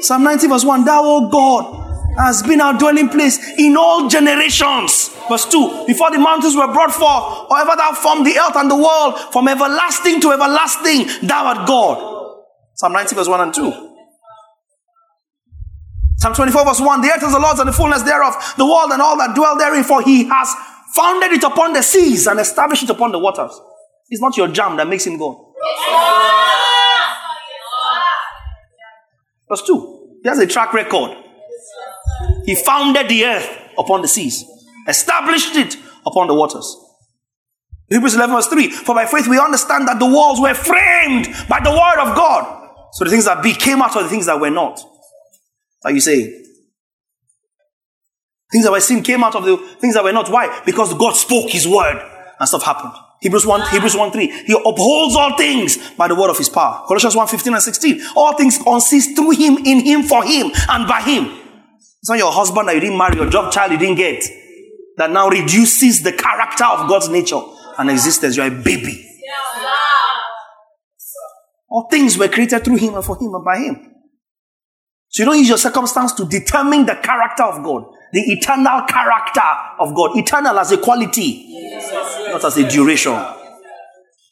Psalm 90, verse 1 Thou, O God, has been our dwelling place in all generations. Verse 2 Before the mountains were brought forth, or ever thou formed the earth and the world, from everlasting to everlasting, thou art God. Psalm 90, verse 1 and 2. Psalm 24, verse 1 The earth is the Lord's and the fullness thereof, the world and all that dwell therein, for he has founded it upon the seas and established it upon the waters. It's not your jam that makes him God. Verse 2 He has a track record. He founded the earth upon the seas, established it upon the waters. Hebrews 11, verse 3 For by faith we understand that the walls were framed by the word of God. So the things that be came out of the things that were not. Are you saying? Things that were seen came out of the things that were not. Why? Because God spoke his word and stuff happened. Hebrews 1, Hebrews 1 3. He upholds all things by the word of his power. Colossians 1 15 and 16. All things consist through him, in him, for him, and by him. It's not your husband that you didn't marry, your job child you didn't get. that now reduces the character of God's nature and existence. You are a baby. All things were created through Him and for Him and by Him. So you don't use your circumstance to determine the character of God, the eternal character of God. Eternal as a quality, not as a duration.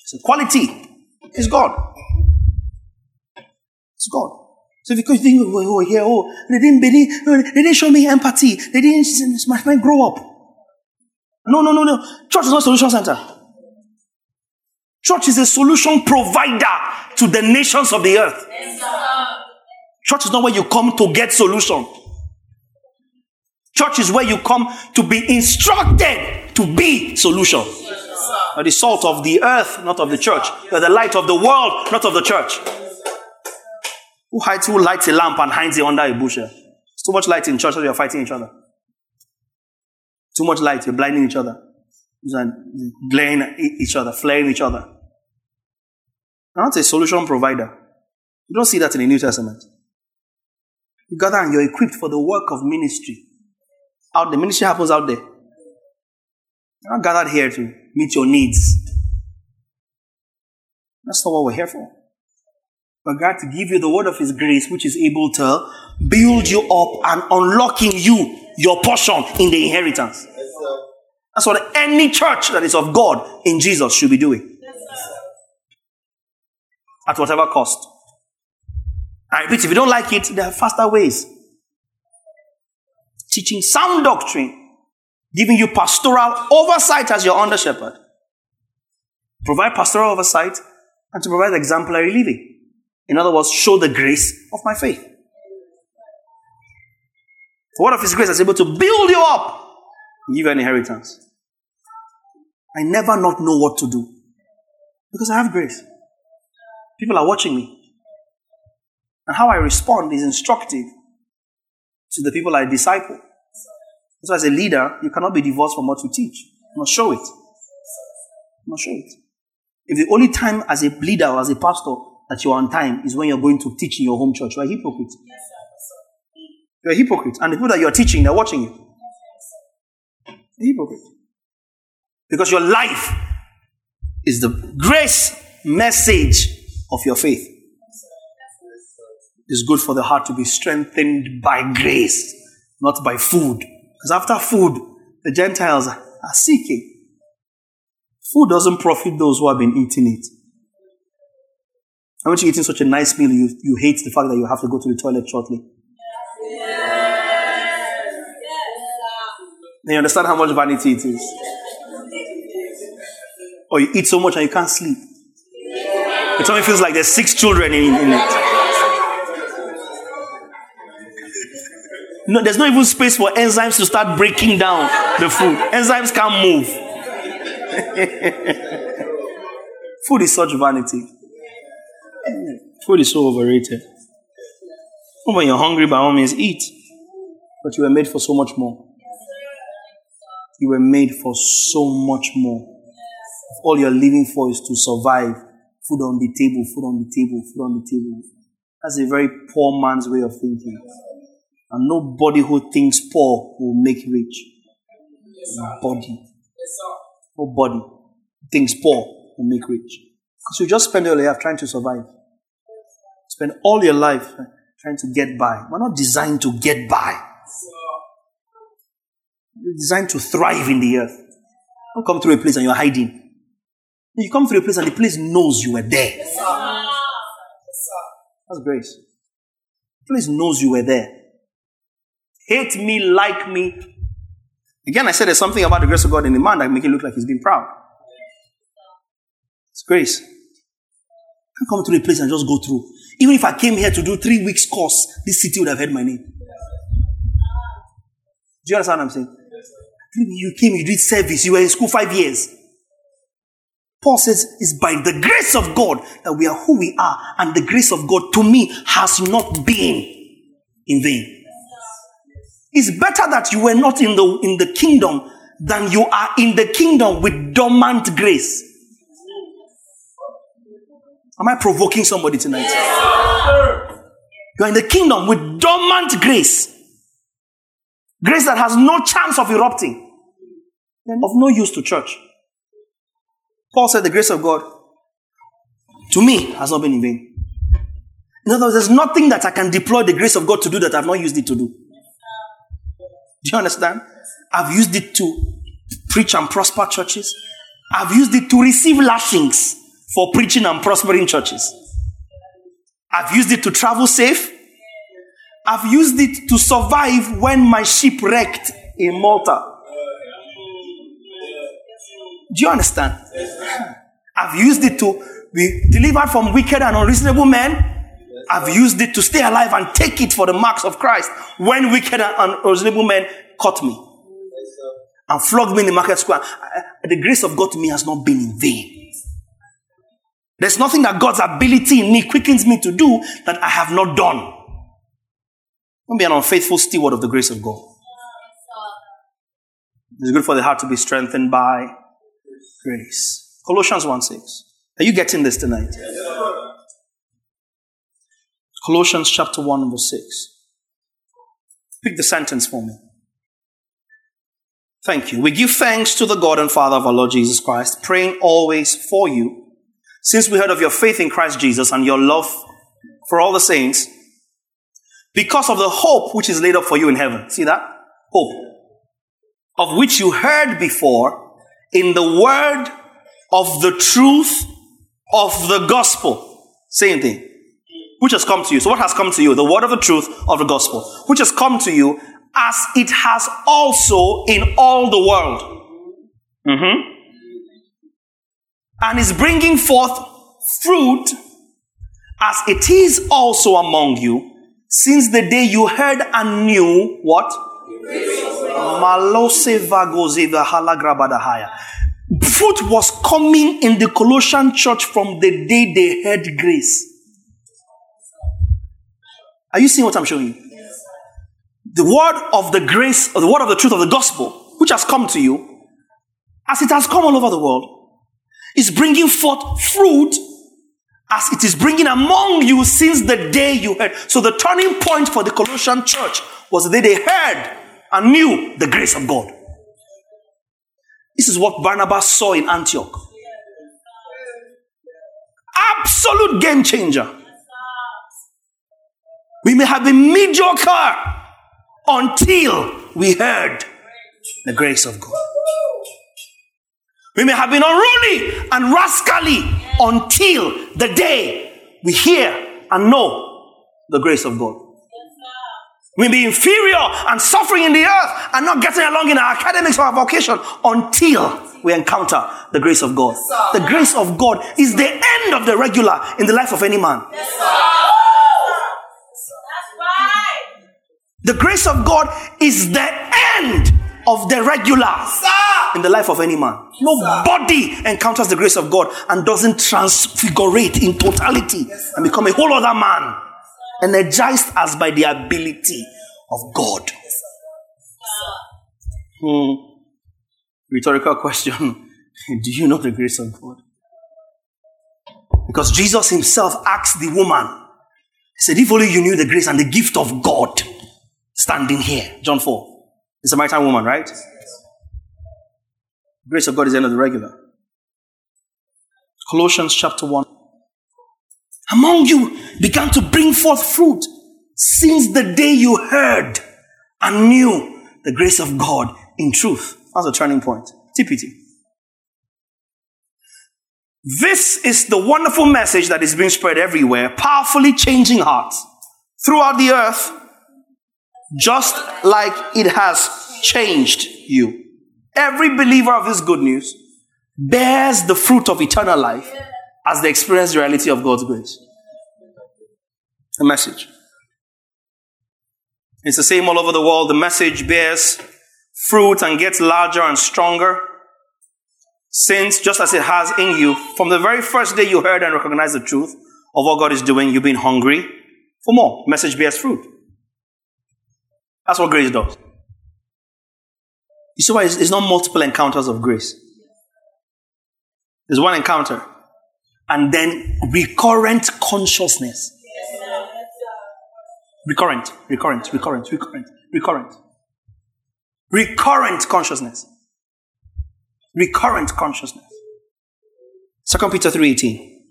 It's a quality. It's God. It's God. So because you think, oh, here, oh, they didn't, didn't, they didn't show me empathy. They didn't, my friend, grow up. No, no, no, no. Church is not a solution center. Church is a solution provider to the nations of the earth. Church is not where you come to get solution. Church is where you come to be instructed to be solution. You're the salt of the earth, not of the church. You're the light of the world, not of the church. Who hides, who lights a lamp and hides it under a bushel? Eh? It's too much light in church, so you're fighting each other. Too much light, you're blinding each other. You're glaring at each other, flaring each other. You're not a solution provider. You don't see that in the New Testament. You gather and you're equipped for the work of ministry. Out the ministry happens out there. You're not gathered here to meet your needs. That's not what we're here for. But God to give you the word of His grace, which is able to build you up and unlocking you your portion in the inheritance. That's what any church that is of God in Jesus should be doing. At whatever cost. I repeat, if you don't like it, there are faster ways. Teaching sound doctrine, giving you pastoral oversight as your under shepherd. Provide pastoral oversight and to provide exemplary living. In other words, show the grace of my faith. The word of His grace is able to build you up and give you an inheritance. I never not know what to do because I have grace. People are watching me. And how I respond is instructive to the people I disciple. So, as a leader, you cannot be divorced from what you teach. You must show it. You must show it. If the only time as a leader or as a pastor that you are on time is when you're going to teach in your home church. You're a hypocrite. You're a hypocrite. And the people that you're teaching, they're watching you. a hypocrite. Because your life is the grace message of your faith. It's good for the heart to be strengthened by grace, not by food. Because after food, the Gentiles are seeking. Food doesn't profit those who have been eating it. And when you're eating such a nice meal, you, you hate the fact that you have to go to the toilet shortly. Then you understand how much vanity it is. Or you eat so much and you can't sleep. It only feels like there's six children in, in it. No, there's not even space for enzymes to start breaking down the food. Enzymes can't move. food is such vanity. Food is so overrated. When you're hungry, by all means, eat. But you were made for so much more. You were made for so much more. If all you're living for is to survive, food on the table, food on the table, food on the table. That's a very poor man's way of thinking. And nobody who thinks poor will make rich. Body. Nobody thinks poor will make rich. Because you just spend all your life trying to survive. Spend all your life eh, trying to get by. We're not designed to get by. We're designed to thrive in the earth. Don't come through a place and you're hiding. You come through a place and the place knows you were there. That's grace. The place knows you were there. Hate me, like me. Again, I said there's something about the grace of God in the man that make it look like he's being proud. It's grace. I come through a place and just go through. Even if I came here to do three weeks course, this city would have heard my name. Do you understand what I'm saying? You came, you did service, you were in school five years. Paul says it's by the grace of God that we are who we are, and the grace of God to me has not been in vain. It's better that you were not in the in the kingdom than you are in the kingdom with dormant grace. Am I provoking somebody tonight? you are in the kingdom with dormant grace. Grace that has no chance of erupting. of no use to church. Paul said, The grace of God to me has not been in vain. In other words, there's nothing that I can deploy the grace of God to do that I've not used it to do. Do you understand? I've used it to preach and prosper churches. I've used it to receive lashings for preaching and prospering churches. I've used it to travel safe. I've used it to survive when my ship wrecked in Malta. Do you understand? I've used it to be delivered from wicked and unreasonable men. I've used it to stay alive and take it for the marks of Christ when wicked and unreasonable men caught me and flogged me in the market square. The grace of God to me has not been in vain. There's nothing that God's ability in me quickens me to do that I have not done. Don't be an unfaithful steward of the grace of God. It's good for the heart to be strengthened by grace. Colossians 1 6. Are you getting this tonight? Colossians chapter 1, verse 6. Pick the sentence for me. Thank you. We give thanks to the God and Father of our Lord Jesus Christ, praying always for you, since we heard of your faith in Christ Jesus and your love for all the saints, because of the hope which is laid up for you in heaven. See that? Hope. Of which you heard before in the word of the truth of the gospel. Same thing. Which has come to you. So what has come to you? The word of the truth of the gospel. Which has come to you as it has also in all the world. Mm-hmm. And is bringing forth fruit as it is also among you since the day you heard and knew what? Fruit was coming in the Colossian church from the day they heard grace. Are you seeing what I'm showing you? the word of the grace, or the word of the truth of the gospel, which has come to you, as it has come all over the world, is bringing forth fruit as it is bringing among you since the day you heard. So the turning point for the Colossian church was the day they heard and knew the grace of God. This is what Barnabas saw in Antioch. Absolute game changer. We may have been mediocre until we heard the grace of God. We may have been unruly and rascally until the day we hear and know the grace of God. We may be inferior and suffering in the earth and not getting along in our academics or our vocation until we encounter the grace of God. The grace of God is the end of the regular in the life of any man. The grace of God is the end of the regular in the life of any man. Nobody encounters the grace of God and doesn't transfigurate in totality and become a whole other man, energized as by the ability of God. Hmm. Rhetorical question Do you know the grace of God? Because Jesus himself asked the woman, He said, If only you knew the grace and the gift of God standing here. John 4. The Samaritan woman, right? Grace of God is the regular. Colossians chapter 1. Among you began to bring forth fruit since the day you heard and knew the grace of God in truth. That's a turning point. TPT. This is the wonderful message that is being spread everywhere, powerfully changing hearts throughout the earth just like it has changed you. Every believer of this good news bears the fruit of eternal life as they experience the reality of God's grace. The message. It's the same all over the world. The message bears fruit and gets larger and stronger. Since, just as it has in you, from the very first day you heard and recognized the truth of what God is doing, you've been hungry for more. Message bears fruit. That's what grace does. You see why it's, it's not multiple encounters of grace. There's one encounter. And then recurrent consciousness. Recurrent, recurrent, recurrent, recurrent, recurrent. Recurrent consciousness. Recurrent consciousness. 2 Peter 3 18.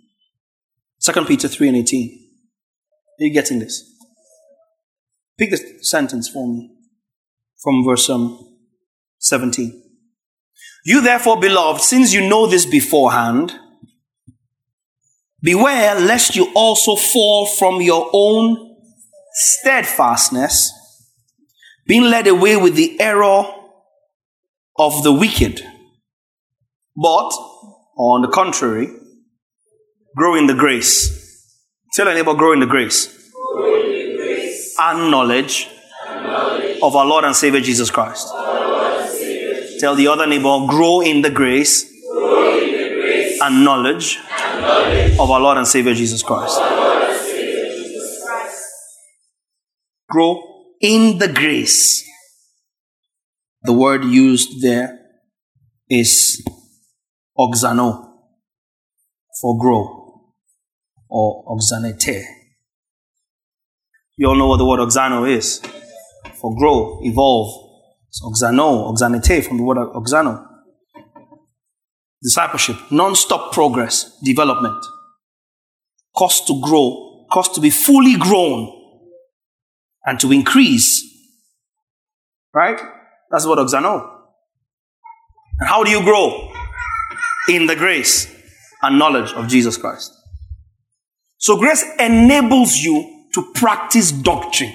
2 Peter 3 and 18. Are you getting this? Pick the sentence for me from verse um, 17. You therefore, beloved, since you know this beforehand, beware lest you also fall from your own steadfastness, being led away with the error of the wicked. But, on the contrary, grow in the grace. Tell your neighbor, grow in the grace. And knowledge, of our Lord and Savior Jesus Christ. Tell the other neighbor, grow in the grace, and, knowledge of our Lord and Savior Jesus Christ. Grow in the grace. The word used there is auxano for grow or auxanete. You all know what the word auxano is for grow, evolve. It's auxano, auxanete from the word auxano. Discipleship, non-stop progress, development. Cost to grow, cost to be fully grown and to increase. Right? That's what auxano. And how do you grow? In the grace and knowledge of Jesus Christ. So grace enables you to practice doctrine.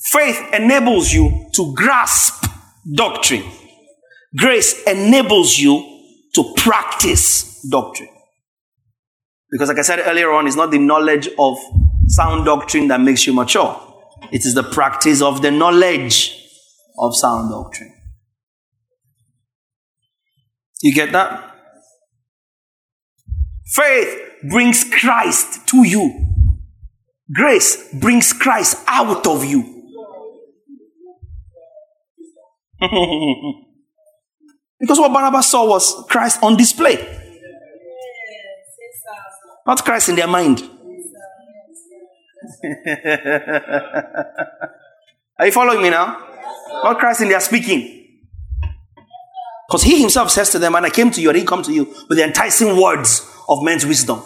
Faith enables you to grasp doctrine. Grace enables you to practice doctrine. Because, like I said earlier on, it's not the knowledge of sound doctrine that makes you mature, it is the practice of the knowledge of sound doctrine. You get that? Faith brings Christ to you. Grace brings Christ out of you. because what Barnabas saw was Christ on display. Not Christ in their mind. Are you following me now? Not Christ in their speaking. Because he himself says to them, and I came to you, I didn't come to you with the enticing words of men's wisdom.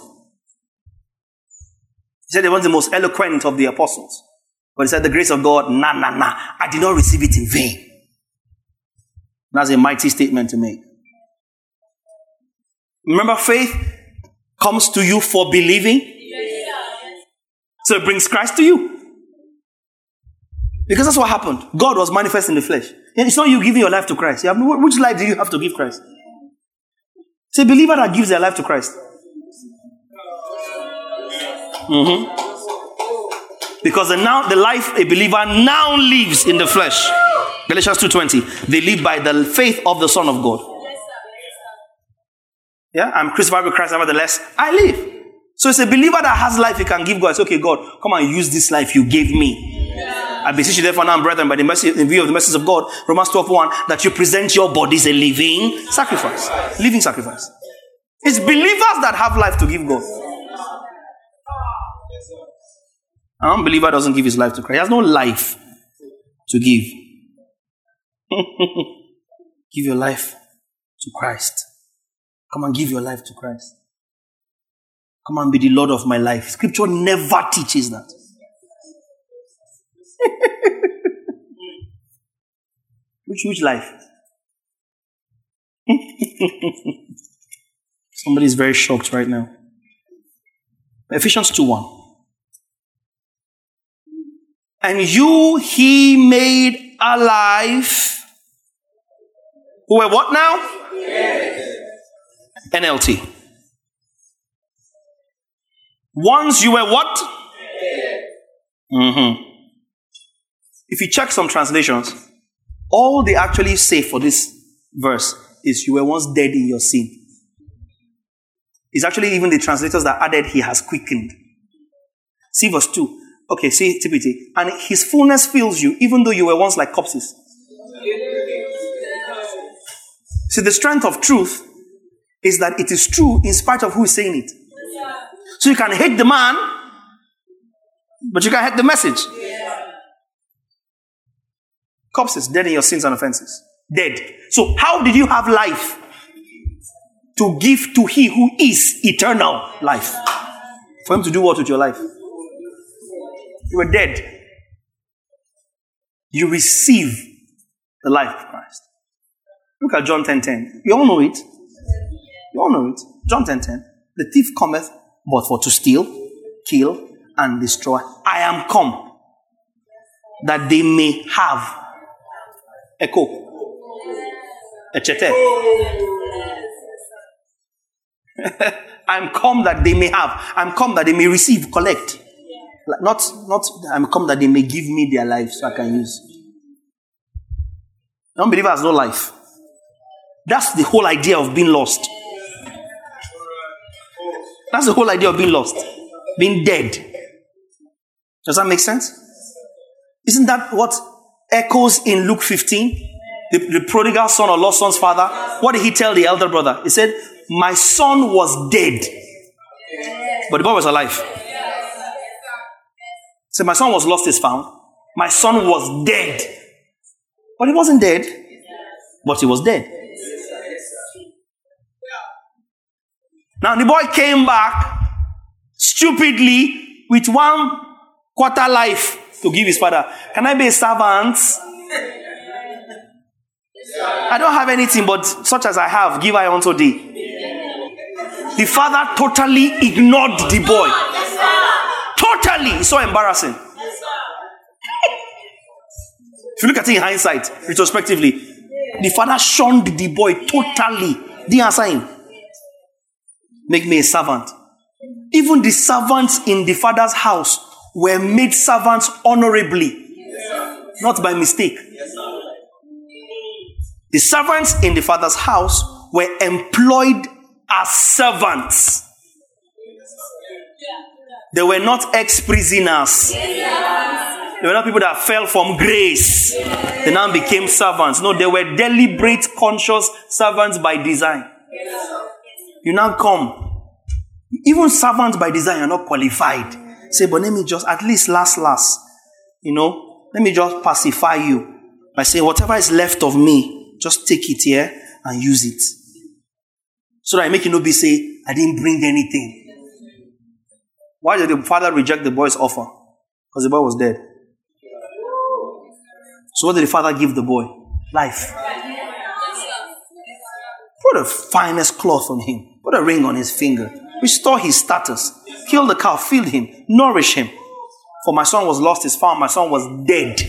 He said he was the most eloquent of the apostles. But he said, The grace of God, nah, nah, nah. I did not receive it in vain. That's a mighty statement to make. Remember, faith comes to you for believing. So it brings Christ to you. Because that's what happened. God was manifest in the flesh. It's not you giving your life to Christ. You have, which life do you have to give Christ? It's a believer that gives their life to Christ. Mm-hmm. Because the now the life a believer now lives in the flesh Galatians 2.20. They live by the faith of the Son of God. Yeah, I'm crucified with Christ, nevertheless, I live. So it's a believer that has life he can give God. It's okay, God, come and use this life you gave me. Yeah. I beseech you therefore now, brethren, by the mercy, in view of the message of God, Romans 12, 1, that you present your bodies a living sacrifice. Living sacrifice. It's believers that have life to give God. An unbeliever doesn't give his life to Christ. He has no life to give. give your life to Christ. Come and give your life to Christ. Come and be the Lord of my life. Scripture never teaches that. which which life? Somebody is very shocked right now. Ephesians 2 1. And you he made alive who were what now? Yes. NLT. Once you were what? Mm-hmm. If you check some translations, all they actually say for this verse is you were once dead in your sin. It's actually even the translators that added he has quickened. See verse 2. Okay, see TPT. And his fullness fills you, even though you were once like corpses. See, the strength of truth is that it is true in spite of who is saying it. So you can hate the man, but you can hate the message. Corpses, dead in your sins and offenses. Dead. So, how did you have life? To give to He who is eternal life. For Him to do what with your life? You were dead. You receive the life of Christ. Look at John 10 10. You all know it. You all know it. John 10 10. The thief cometh but for to steal, kill, and destroy. I am come that they may have echo, echete. I'm come that they may have. I'm come that they may receive, collect. Like, Not, not. I'm come that they may give me their life so I can use. Non-believer has no life. That's the whole idea of being lost. That's the whole idea of being lost, being dead. Does that make sense? Isn't that what echoes in Luke 15? The, the prodigal son or lost son's father. What did he tell the elder brother? He said, My son was dead, but the boy was alive. So my son was lost is found. My son was dead, but he wasn't dead, but he was dead. Now the boy came back stupidly with one quarter life to give his father. Can I be a servant? I don't have anything, but such as I have, give I unto thee. The father totally ignored the boy. It's so embarrassing. If you look at it in hindsight, retrospectively, the father shunned the boy totally. Didn't answer. Make me a servant. Even the servants in the father's house were made servants honorably, not by mistake. The servants in the father's house were employed as servants. They were not ex prisoners. They were not people that fell from grace. They now became servants. No, they were deliberate, conscious servants by design. You now come. Even servants by design are not qualified. Say, but let me just, at least last, last, you know, let me just pacify you by saying, whatever is left of me, just take it here and use it. So that I make you not be say, I didn't bring anything. Why did the father reject the boy's offer? Because the boy was dead. So what did the father give the boy? Life. Put the finest cloth on him. Put a ring on his finger. Restore his status. Kill the cow. Feed him. Nourish him. For my son was lost, his found. My son was dead.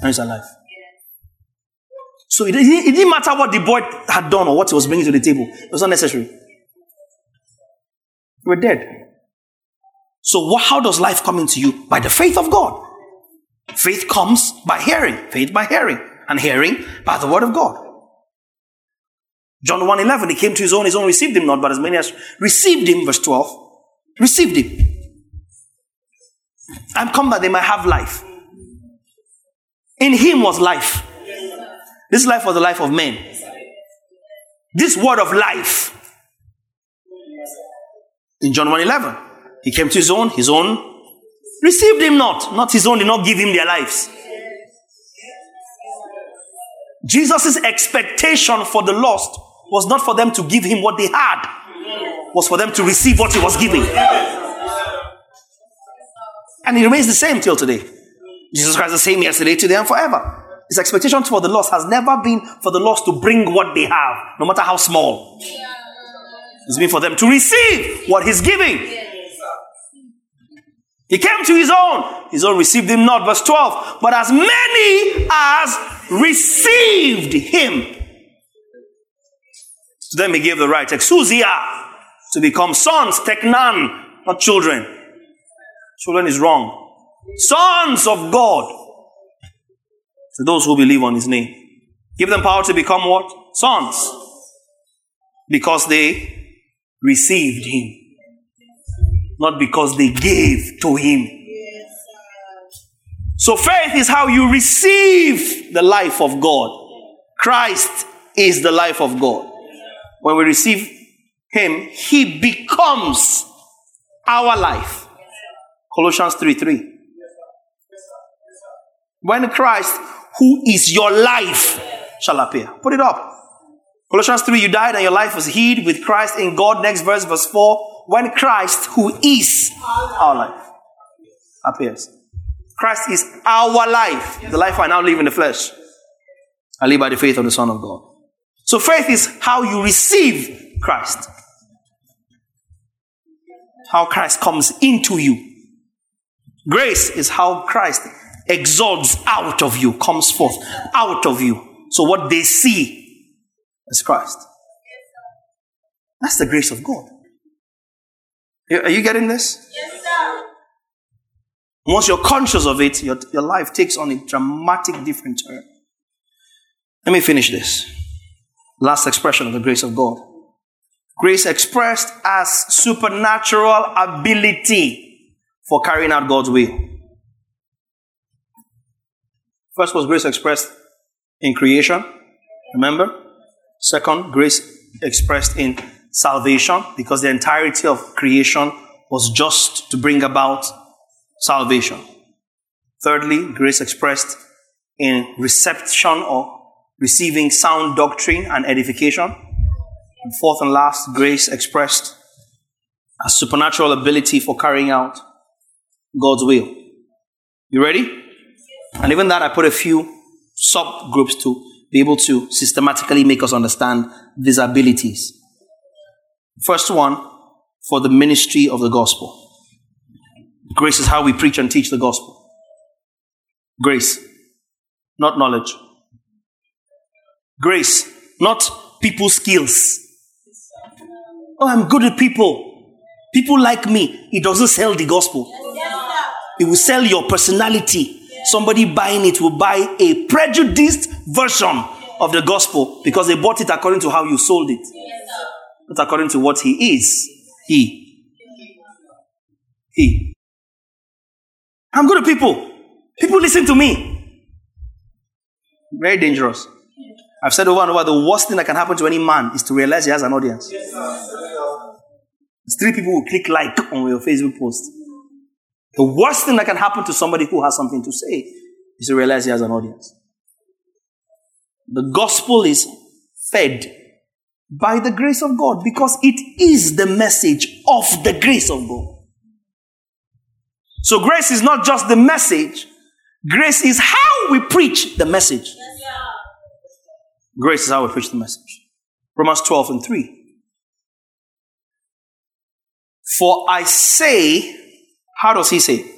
And he's alive. So it didn't, it didn't matter what the boy had done or what he was bringing to the table. It was not necessary. We're dead. So what, how does life come into you? By the faith of God. Faith comes by hearing. Faith by hearing. And hearing by the word of God. John 1 11, he came to his own, his own received him not, but as many as received him, verse 12, received him. I'm come that they might have life. In him was life. This life was the life of men. This word of life. In John 1 11, he came to his own, his own received him not. Not his own did not give him their lives. Jesus' expectation for the lost was not for them to give him what they had, was for them to receive what he was giving. And he remains the same till today. Jesus Christ is the same yesterday, today, and forever. His expectation for the lost has never been for the lost to bring what they have, no matter how small. It's been for them to receive what he's giving. He came to his own. His own received him not. Verse 12. But as many as received him, to them he gave the right, exousia, to become sons, teknan, not children. Children is wrong. Sons of God. To those who believe on his name. Give them power to become what? Sons. Because they received him. Not because they gave to him. So faith is how you receive the life of God. Christ is the life of God. When we receive him, he becomes our life. Colossians 3 3. When Christ, who is your life, shall appear. Put it up. Colossians 3, you died and your life was hid with Christ in God. Next verse, verse 4. When Christ, who is our life, appears. Christ is our life. The life I now live in the flesh. I live by the faith of the Son of God. So faith is how you receive Christ. How Christ comes into you. Grace is how Christ exalts out of you, comes forth out of you. So what they see is Christ. That's the grace of God. Are you getting this? Yes, sir. Once you're conscious of it, your, your life takes on a dramatic different turn. Let me finish this. Last expression of the grace of God. Grace expressed as supernatural ability for carrying out God's will. First was grace expressed in creation, remember? Second, grace expressed in salvation, because the entirety of creation was just to bring about salvation. Thirdly, grace expressed in reception or receiving sound doctrine and edification. And fourth and last, grace expressed as supernatural ability for carrying out God's will. You ready? And even that, I put a few subgroups to be able to systematically make us understand these abilities. First one, for the ministry of the gospel. Grace is how we preach and teach the gospel. Grace, not knowledge. Grace, not people skills. Oh, I'm good at people. People like me. It doesn't sell the gospel. It will sell your personality. Somebody buying it will buy a prejudiced version of the gospel because they bought it according to how you sold it, not according to what he is. He. He. I'm good at people. People listen to me. Very dangerous. I've said over and over the worst thing that can happen to any man is to realize he has an audience. It's three people will click like on your Facebook post. The worst thing that can happen to somebody who has something to say is to realize he has an audience. The gospel is fed by the grace of God because it is the message of the grace of God. So, grace is not just the message, grace is how we preach the message. Grace is how we preach the message. Romans 12 and 3. For I say, how does he say?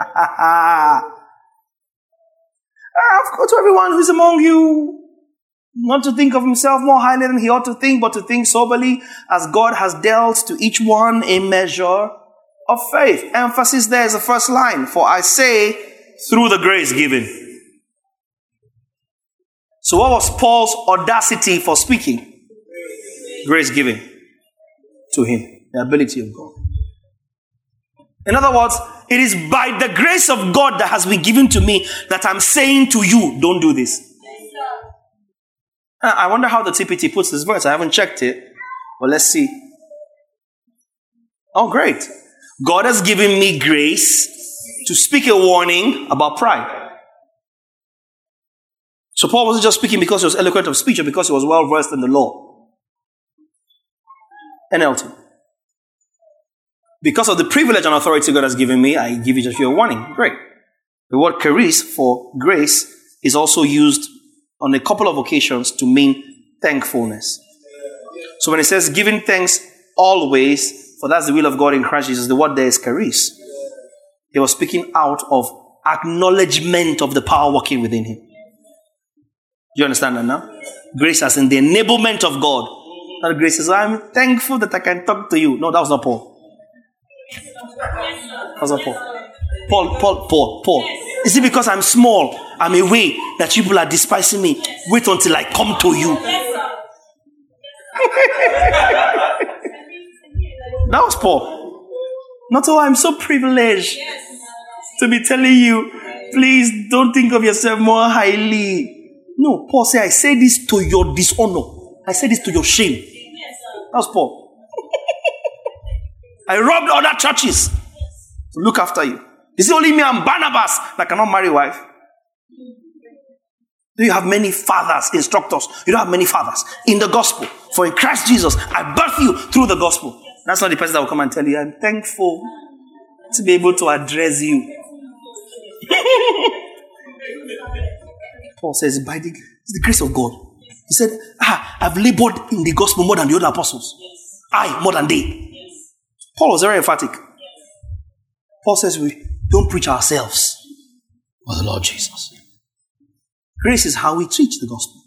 Ah, to everyone who's among you, not to think of himself more highly than he ought to think, but to think soberly, as God has dealt to each one a measure of faith. Emphasis there is the first line. For I say, through the grace given. So, what was Paul's audacity for speaking? Grace given to him, the ability of God. In other words, it is by the grace of God that has been given to me that I'm saying to you, don't do this. Ah, I wonder how the TPT puts this verse. I haven't checked it, but let's see. Oh, great. God has given me grace to speak a warning about pride. So Paul wasn't just speaking because he was eloquent of speech or because he was well versed in the law. NLT. Because of the privilege and authority God has given me, I give you just your warning. Great. The word charis for grace is also used on a couple of occasions to mean thankfulness. So when it says giving thanks always, for that's the will of God in Christ Jesus, the word there is charis. He was speaking out of acknowledgement of the power working within him. Do you understand that now? Grace as in the enablement of God. Not grace is, I'm thankful that I can talk to you. No, that was not Paul. That Paul? Paul, Paul, Paul, Paul. Is it because I'm small, I'm away, that people are despising me? Wait until I come to you. that was Paul. Not oh, I'm so privileged to be telling you, please don't think of yourself more highly. No, Paul said, I say this to your dishonor. I say this to your shame. That's Paul. I robbed other churches to look after you. Is it only me and Barnabas that cannot marry wife? Do you have many fathers, instructors? You don't have many fathers in the gospel. For in Christ Jesus, I birth you through the gospel. That's not the person that will come and tell you, I'm thankful to be able to address you. Paul says, by the, the grace of God. He said, Ah, I've labored in the gospel more than the other apostles. I, more than they. Paul was very emphatic. Paul says, We don't preach ourselves, but the Lord Jesus. Grace is how we teach the gospel,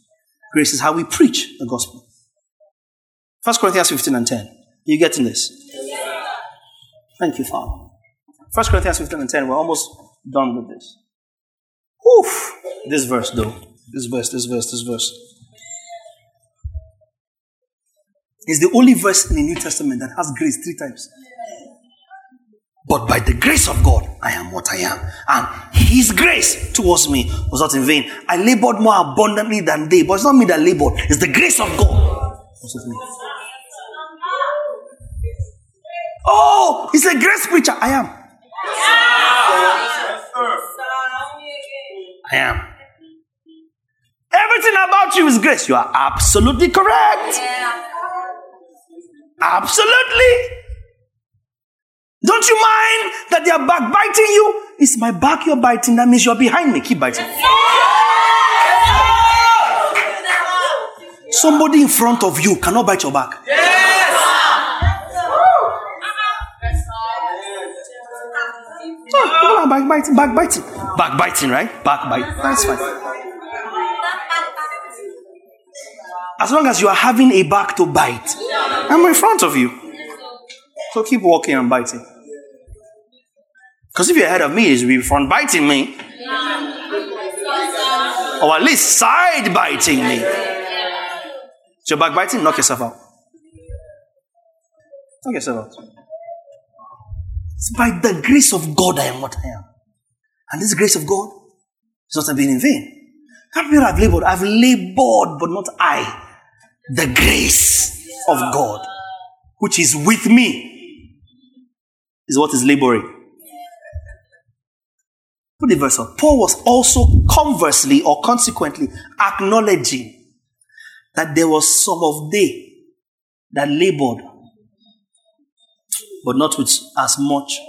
grace is how we preach the gospel. 1 Corinthians 15 and 10. You getting this? Thank you, Father. 1 Corinthians 15 and 10. We're almost done with this. Oof. This verse, though. This verse, this verse, this verse. Is the only verse in the New Testament that has grace three times. But by the grace of God, I am what I am. And His grace towards me was not in vain. I labored more abundantly than they. But it's not me that labored, it's the grace of God. Oh, he's a grace preacher. I am. I am. Everything about you is grace. You are absolutely correct. Absolutely. Don't you mind that they are backbiting you? It's my back you're biting. That means you're behind me. Keep biting. Somebody in front of you cannot bite your back. Oh, backbiting, backbiting, backbiting, right? Backbiting. That's fine. As long as you are having a back to bite, I'm in front of you. So keep walking and biting. Because if you're ahead of me, you'll be front biting me. Or at least side biting me. So you're backbiting, knock yourself out. Knock yourself out. It's by the grace of God I am what I am. And this grace of God is not been in vain. How people have labored? I've labored, but not I. The grace of God, which is with me, is what is laboring. Put the verse up. Paul was also conversely or consequently acknowledging that there was some of they that labored but not with as much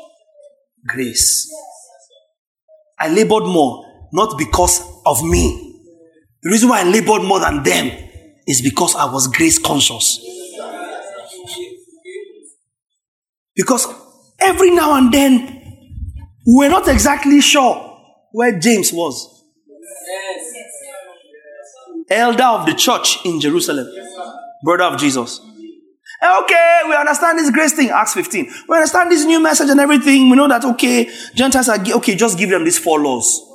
grace. I labored more, not because of me. The reason why I labored more than them is because I was grace conscious. Because every now and then, we're not exactly sure where James was. Elder of the church in Jerusalem, brother of Jesus. Eh, okay, we understand this grace thing, Acts 15. We understand this new message and everything. We know that, okay, Gentiles are, okay, just give them these four laws.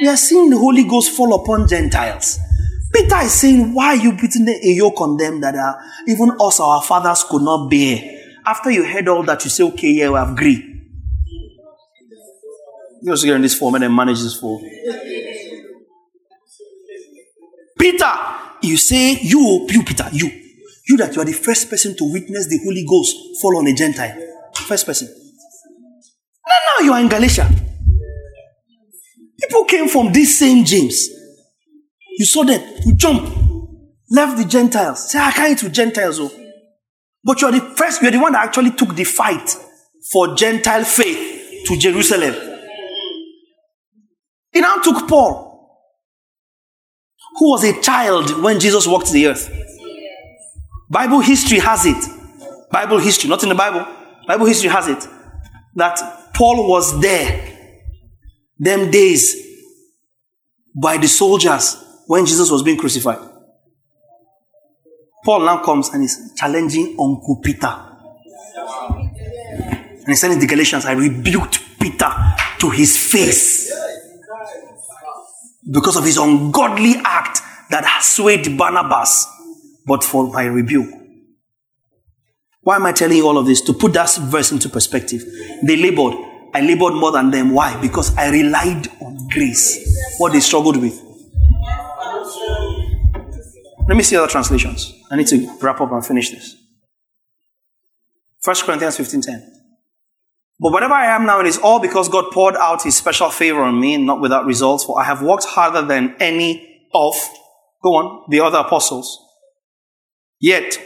We are seeing the Holy Ghost fall upon Gentiles. Peter is saying, why are you putting a yoke on them that even us, our fathers, could not bear? After you heard all that, you say, okay, yeah, we agree. You also get in this form and then manage this form. Peter, you say, you, you, Peter, you, you that you are the first person to witness the Holy Ghost fall on a Gentile. First person. Now, now you are in Galatia. People came from this same James. You saw them, you jump, left the Gentiles. Say, I can't eat with Gentiles. Oh. But you are the first, you are the one that actually took the fight for Gentile faith to Jerusalem. He now took Paul who was a child when Jesus walked the earth. Bible history has it. Bible history, not in the Bible. Bible history has it that Paul was there them days by the soldiers when Jesus was being crucified. Paul now comes and is challenging Uncle Peter. And he's telling the Galatians, I rebuked Peter to his face because of his ungodly act that swayed Barnabas, but for my rebuke. Why am I telling you all of this? To put that verse into perspective. They labored. I labored more than them. Why? Because I relied on grace. What they struggled with. Let me see other translations. I need to wrap up and finish this. 1 Corinthians 15.10. But whatever I am now, it is all because God poured out his special favor on me, not without results, for I have worked harder than any of, go on, the other apostles. Yet,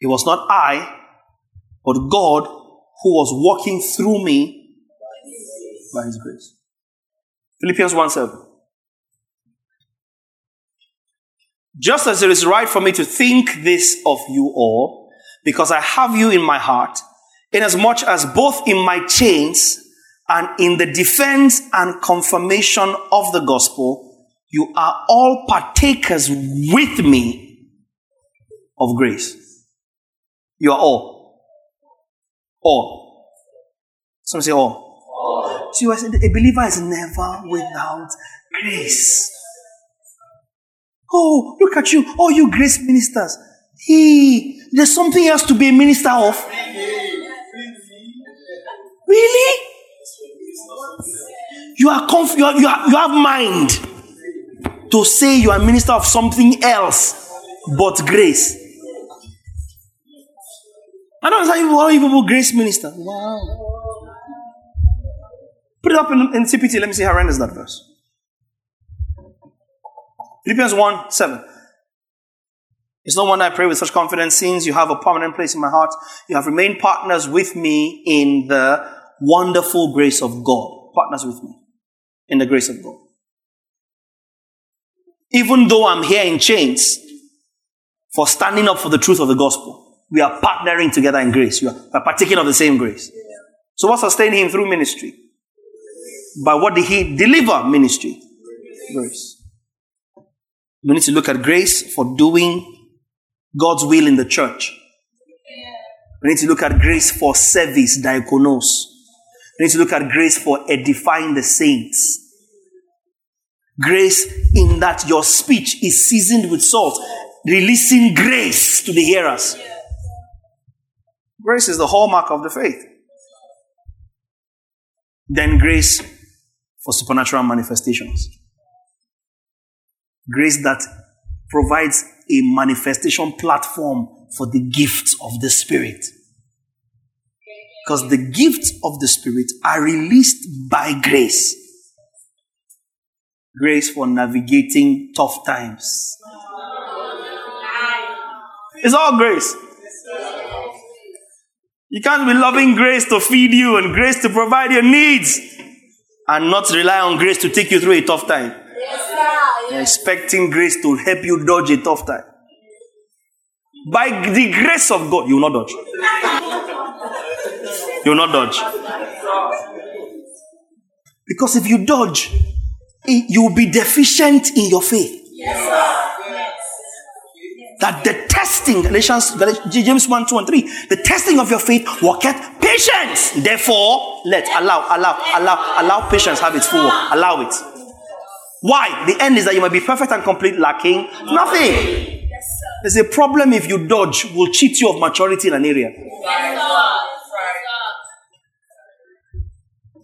it was not I, but God who was working through me by his grace. Philippians 1 7. Just as it is right for me to think this of you all, because I have you in my heart, inasmuch as both in my chains and in the defense and confirmation of the gospel, you are all partakers with me of grace. You are all. All. Some say all. All. See, I said a believer is never without grace. Oh, look at you. Oh, you grace ministers. He, there's something else to be a minister of. Really? You are, conf- you, are, you, are, you have mind to say you are minister of something else but grace. I don't understand why you people grace minister. Wow. Put it up in, in TPT. Let me see how renders that verse. Philippians 1 7. It's no wonder I pray with such confidence, since you have a permanent place in my heart. You have remained partners with me in the wonderful grace of God. Partners with me in the grace of God. Even though I'm here in chains for standing up for the truth of the gospel, we are partnering together in grace. We are, we are partaking of the same grace. So, what sustained him through ministry? By what did he deliver ministry? Grace. We need to look at grace for doing God's will in the church. We need to look at grace for service, diakonos. We need to look at grace for edifying the saints. Grace in that your speech is seasoned with salt, releasing grace to the hearers. Grace is the hallmark of the faith. Then grace for supernatural manifestations grace that provides a manifestation platform for the gifts of the Spirit. Because the gifts of the Spirit are released by grace. Grace for navigating tough times. It's all grace. You can't be loving grace to feed you and grace to provide your needs and not rely on grace to take you through a tough time. You're expecting grace to help you dodge a tough time. By the grace of God, you will not dodge. You will not dodge. Because if you dodge, eh, you will be deficient in your faith. That the testing, Galatians, James 1, 2, and 3, the testing of your faith worketh patience. Therefore, let, allow, allow, allow, allow patience have its full work. Allow it. Why? The end is that you might be perfect and complete, lacking nothing. There's a problem if you dodge, will cheat you of maturity in an area.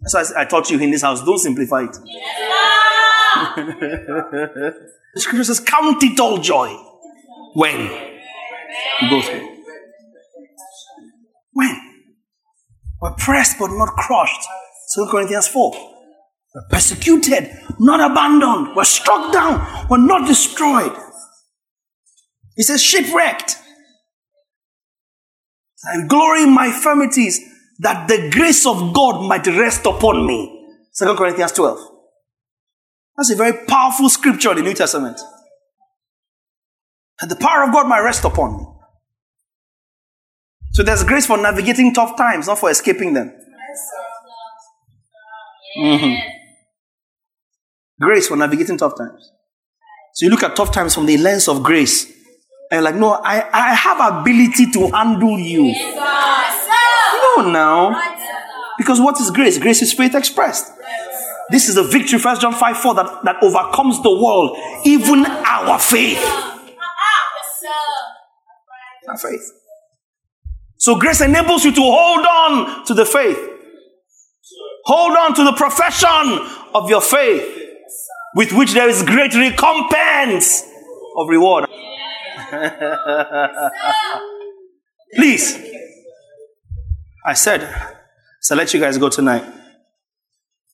That's why I taught you in this house. Don't simplify it. the scripture says, Count it all joy. When? You go through. When? We're pressed but not crushed. 2 Corinthians 4. We're persecuted, not abandoned. We're struck down. We're not destroyed. He says, shipwrecked. I glory in my infirmities that the grace of God might rest upon me. 2 Corinthians 12. That's a very powerful scripture in the New Testament. That the power of God might rest upon me. So there's grace for navigating tough times, not for escaping them. Mm-hmm. Grace for navigating tough times. So you look at tough times from the lens of grace. And like, no, I, I have ability to handle you. No, now. Because what is grace? Grace is faith expressed. This is the victory, First John 5 4, that, that overcomes the world, even our faith. Our faith. So grace enables you to hold on to the faith. Hold on to the profession of your faith with which there is great recompense of reward. Please. I said, So let you guys go tonight.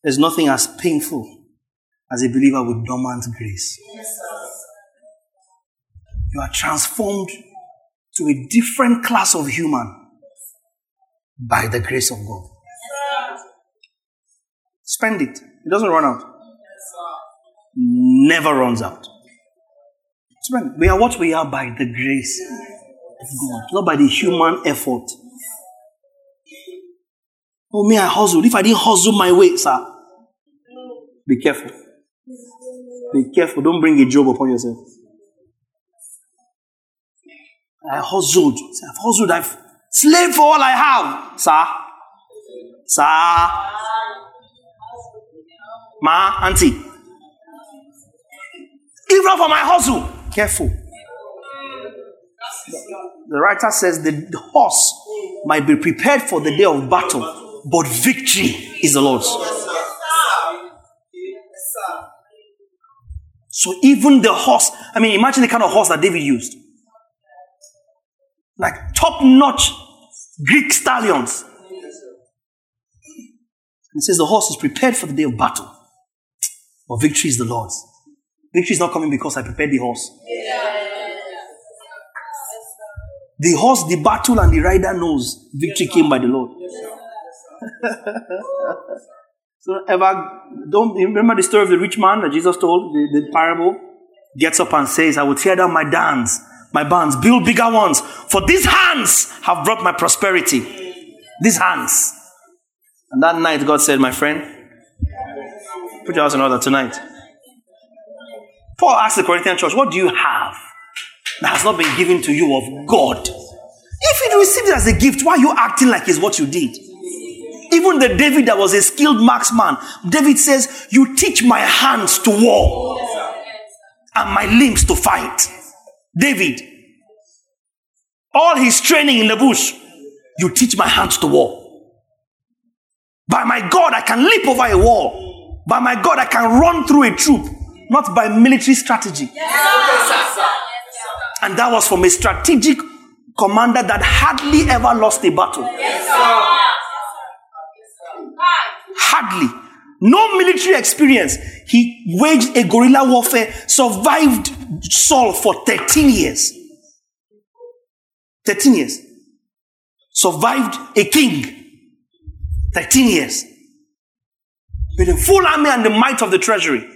There's nothing as painful as a believer with dormant grace. You are transformed to a different class of human by the grace of God. Spend it. It doesn't run out. Never runs out. Spend. We are what we are by the grace of God, not by the human effort. Oh, me, I hustled. If I didn't hustle my way, sir, be careful. Be careful. Don't bring a job upon yourself. I hustled. I've hustled. I've slaved for all I have, sir. Sir. Ma, auntie. Even for my hustle. Careful. The writer says the horse might be prepared for the day of battle, but victory is the Lord's. So even the horse, I mean, imagine the kind of horse that David used. Like top notch Greek stallions. It says the horse is prepared for the day of battle, but victory is the Lord's. Victory is not coming because I prepared the horse. The horse, the battle, and the rider knows victory came by the Lord. so ever don't remember the story of the rich man that Jesus told, the, the parable? Gets up and says, I will tear down my dams, my barns, build bigger ones, for these hands have brought my prosperity. These hands. And that night God said, My friend, put your house in order tonight. Paul asked the Corinthian church, What do you have that has not been given to you of God? If you received it as a gift, why are you acting like it's what you did? Even the David that was a skilled marksman, David says, You teach my hands to war and my limbs to fight. David, all his training in the bush, you teach my hands to war. By my God, I can leap over a wall. By my God, I can run through a troop, not by military strategy. And that was from a strategic commander that hardly ever lost a battle. Hardly. No military experience. He waged a guerrilla warfare, survived Saul for 13 years. 13 years. Survived a king. 13 years. With the full army and the might of the treasury. It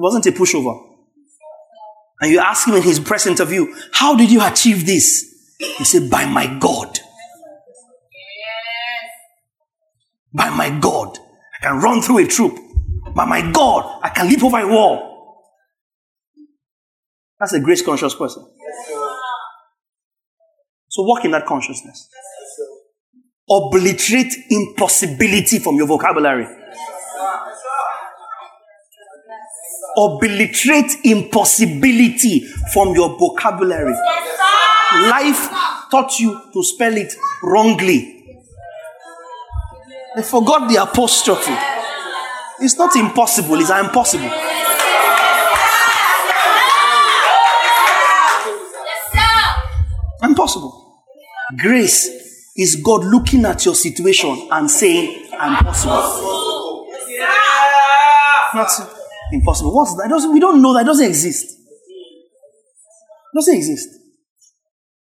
wasn't a pushover. And you ask him in his press interview, How did you achieve this? He said, By my God. By my God. I can run through a troop. By my God, I can leap over a wall. That's a grace conscious person. So walk in that consciousness. Obliterate impossibility from your vocabulary. Obliterate impossibility from your vocabulary. Life taught you to spell it wrongly. They forgot the apostrophe. It's not impossible, it's impossible. Impossible. Grace is God looking at your situation and saying, I'm possible. Not impossible. What's that? We don't know that it doesn't exist. It doesn't exist.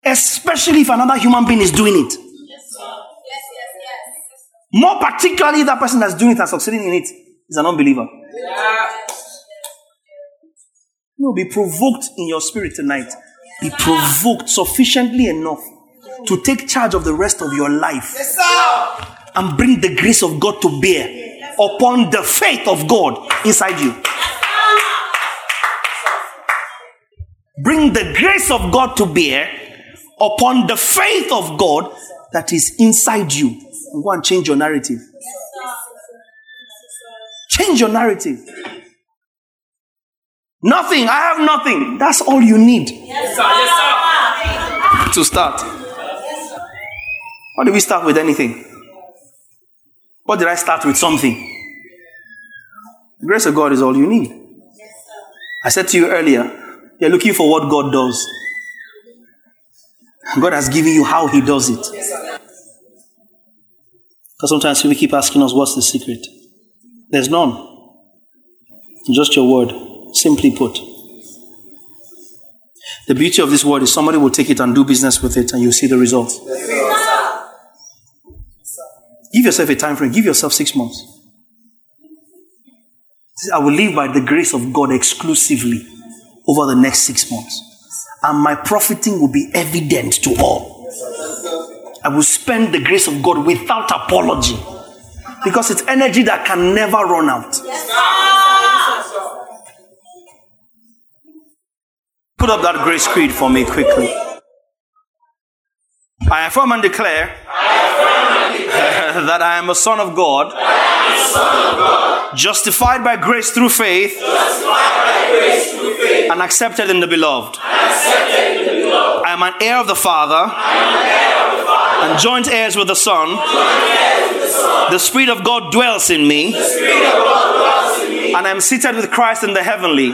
Especially if another human being is doing it. More particularly, that person that's doing it and succeeding in it is an unbeliever. No, be provoked in your spirit tonight. Be provoked sufficiently enough to take charge of the rest of your life and bring the grace of God to bear upon the faith of God inside you. Bring the grace of God to bear upon the faith of God that is inside you. And go and change your narrative. Change your narrative. Nothing. I have nothing. That's all you need Yes, sir. To start. Why did we start with anything? What did I start with? Something. The grace of God is all you need. I said to you earlier, you're looking for what God does. God has given you how He does it. So sometimes people keep asking us, what's the secret? There's none. Just your word, simply put. The beauty of this word is somebody will take it and do business with it and you'll see the results. Give yourself a time frame, give yourself six months. I will live by the grace of God exclusively over the next six months. And my profiting will be evident to all. I will spend the grace of God without apology. Because it's energy that can never run out. Put up that grace creed for me quickly. I affirm and declare, that I am a son of God, justified by grace through faith, and accepted in the beloved. I am an heir of the Father, and joint heirs with the Son. The Spirit of God dwells in me, and I am seated with Christ in the heavenly.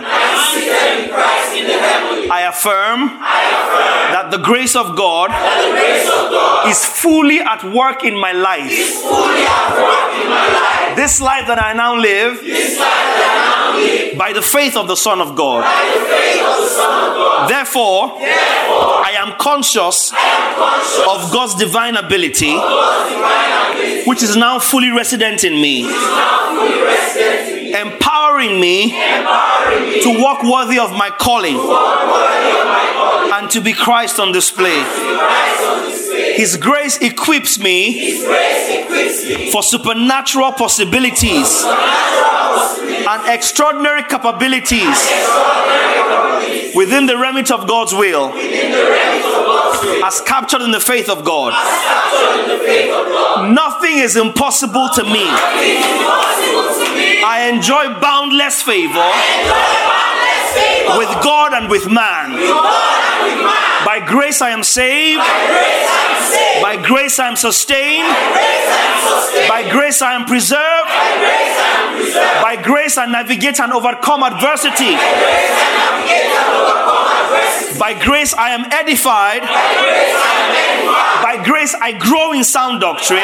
I affirm that the grace of God is fully at work in my life. This life that I now live by the faith of the Son of God. Therefore, I am conscious of God's divine ability, which is now fully resident in me, empowering me to walk worthy of my calling and to be Christ on display. His grace equips me for supernatural possibilities and extraordinary capabilities within the remit of God's will, as captured in the faith of God. Nothing is impossible to me. I enjoy boundless favor with God and with man. By grace I am saved. By grace I am sustained. By grace I am preserved. By grace I navigate and overcome adversity. By grace I am edified. By grace I grow in sound doctrine.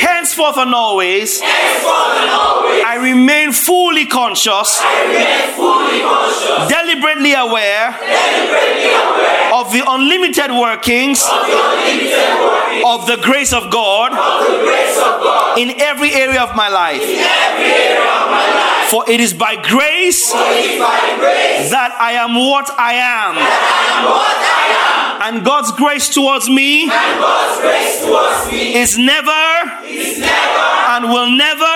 Henceforth and always, I remain fully conscious, deliberately aware of the unlimited workings of the grace of God in every area of my life. For it is by grace that I am what I am. And God's grace towards me is never and will never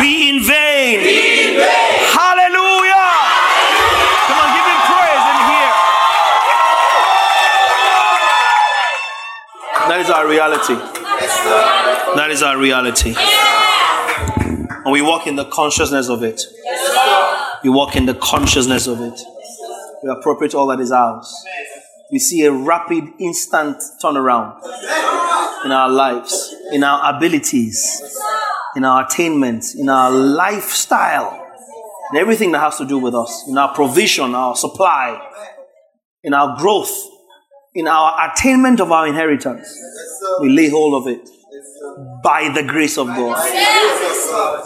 be in vain. Hallelujah. Come on, give him praise in here. That is our reality. That is our reality. And we walk in the consciousness of it. We walk in the consciousness of it. We appropriate all that is ours. We see a rapid, instant turnaround in our lives, in our abilities, in our attainments, in our lifestyle, in everything that has to do with us, in our provision, our supply, in our growth, in our attainment of our inheritance. We lay hold of it by the grace of God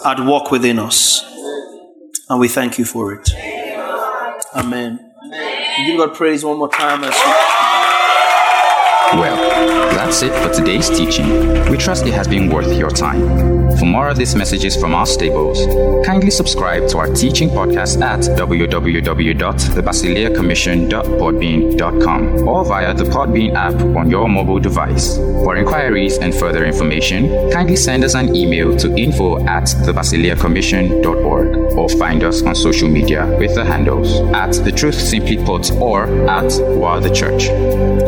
at work within us. And we thank you for it. Amen. Give God praise one more time as we Well, that's it for today's teaching. We trust it has been worth your time. For more of these messages from our stables, kindly subscribe to our teaching podcast at www.thebasileacommission.podbean.com or via the Podbean app on your mobile device. For inquiries and further information, kindly send us an email to info at thebasileacommission.org or find us on social media with the handles at The Truth Simply Put or at While the Church.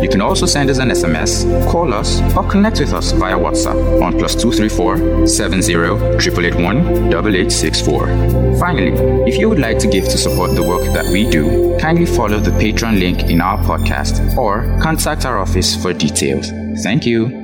You can also send us an SMS, call us, or connect with us via WhatsApp on plus 234 70 881 8864. Finally, if you would like to give to support the work that we do, kindly follow the Patreon link in our podcast or contact our office for details. Thank you.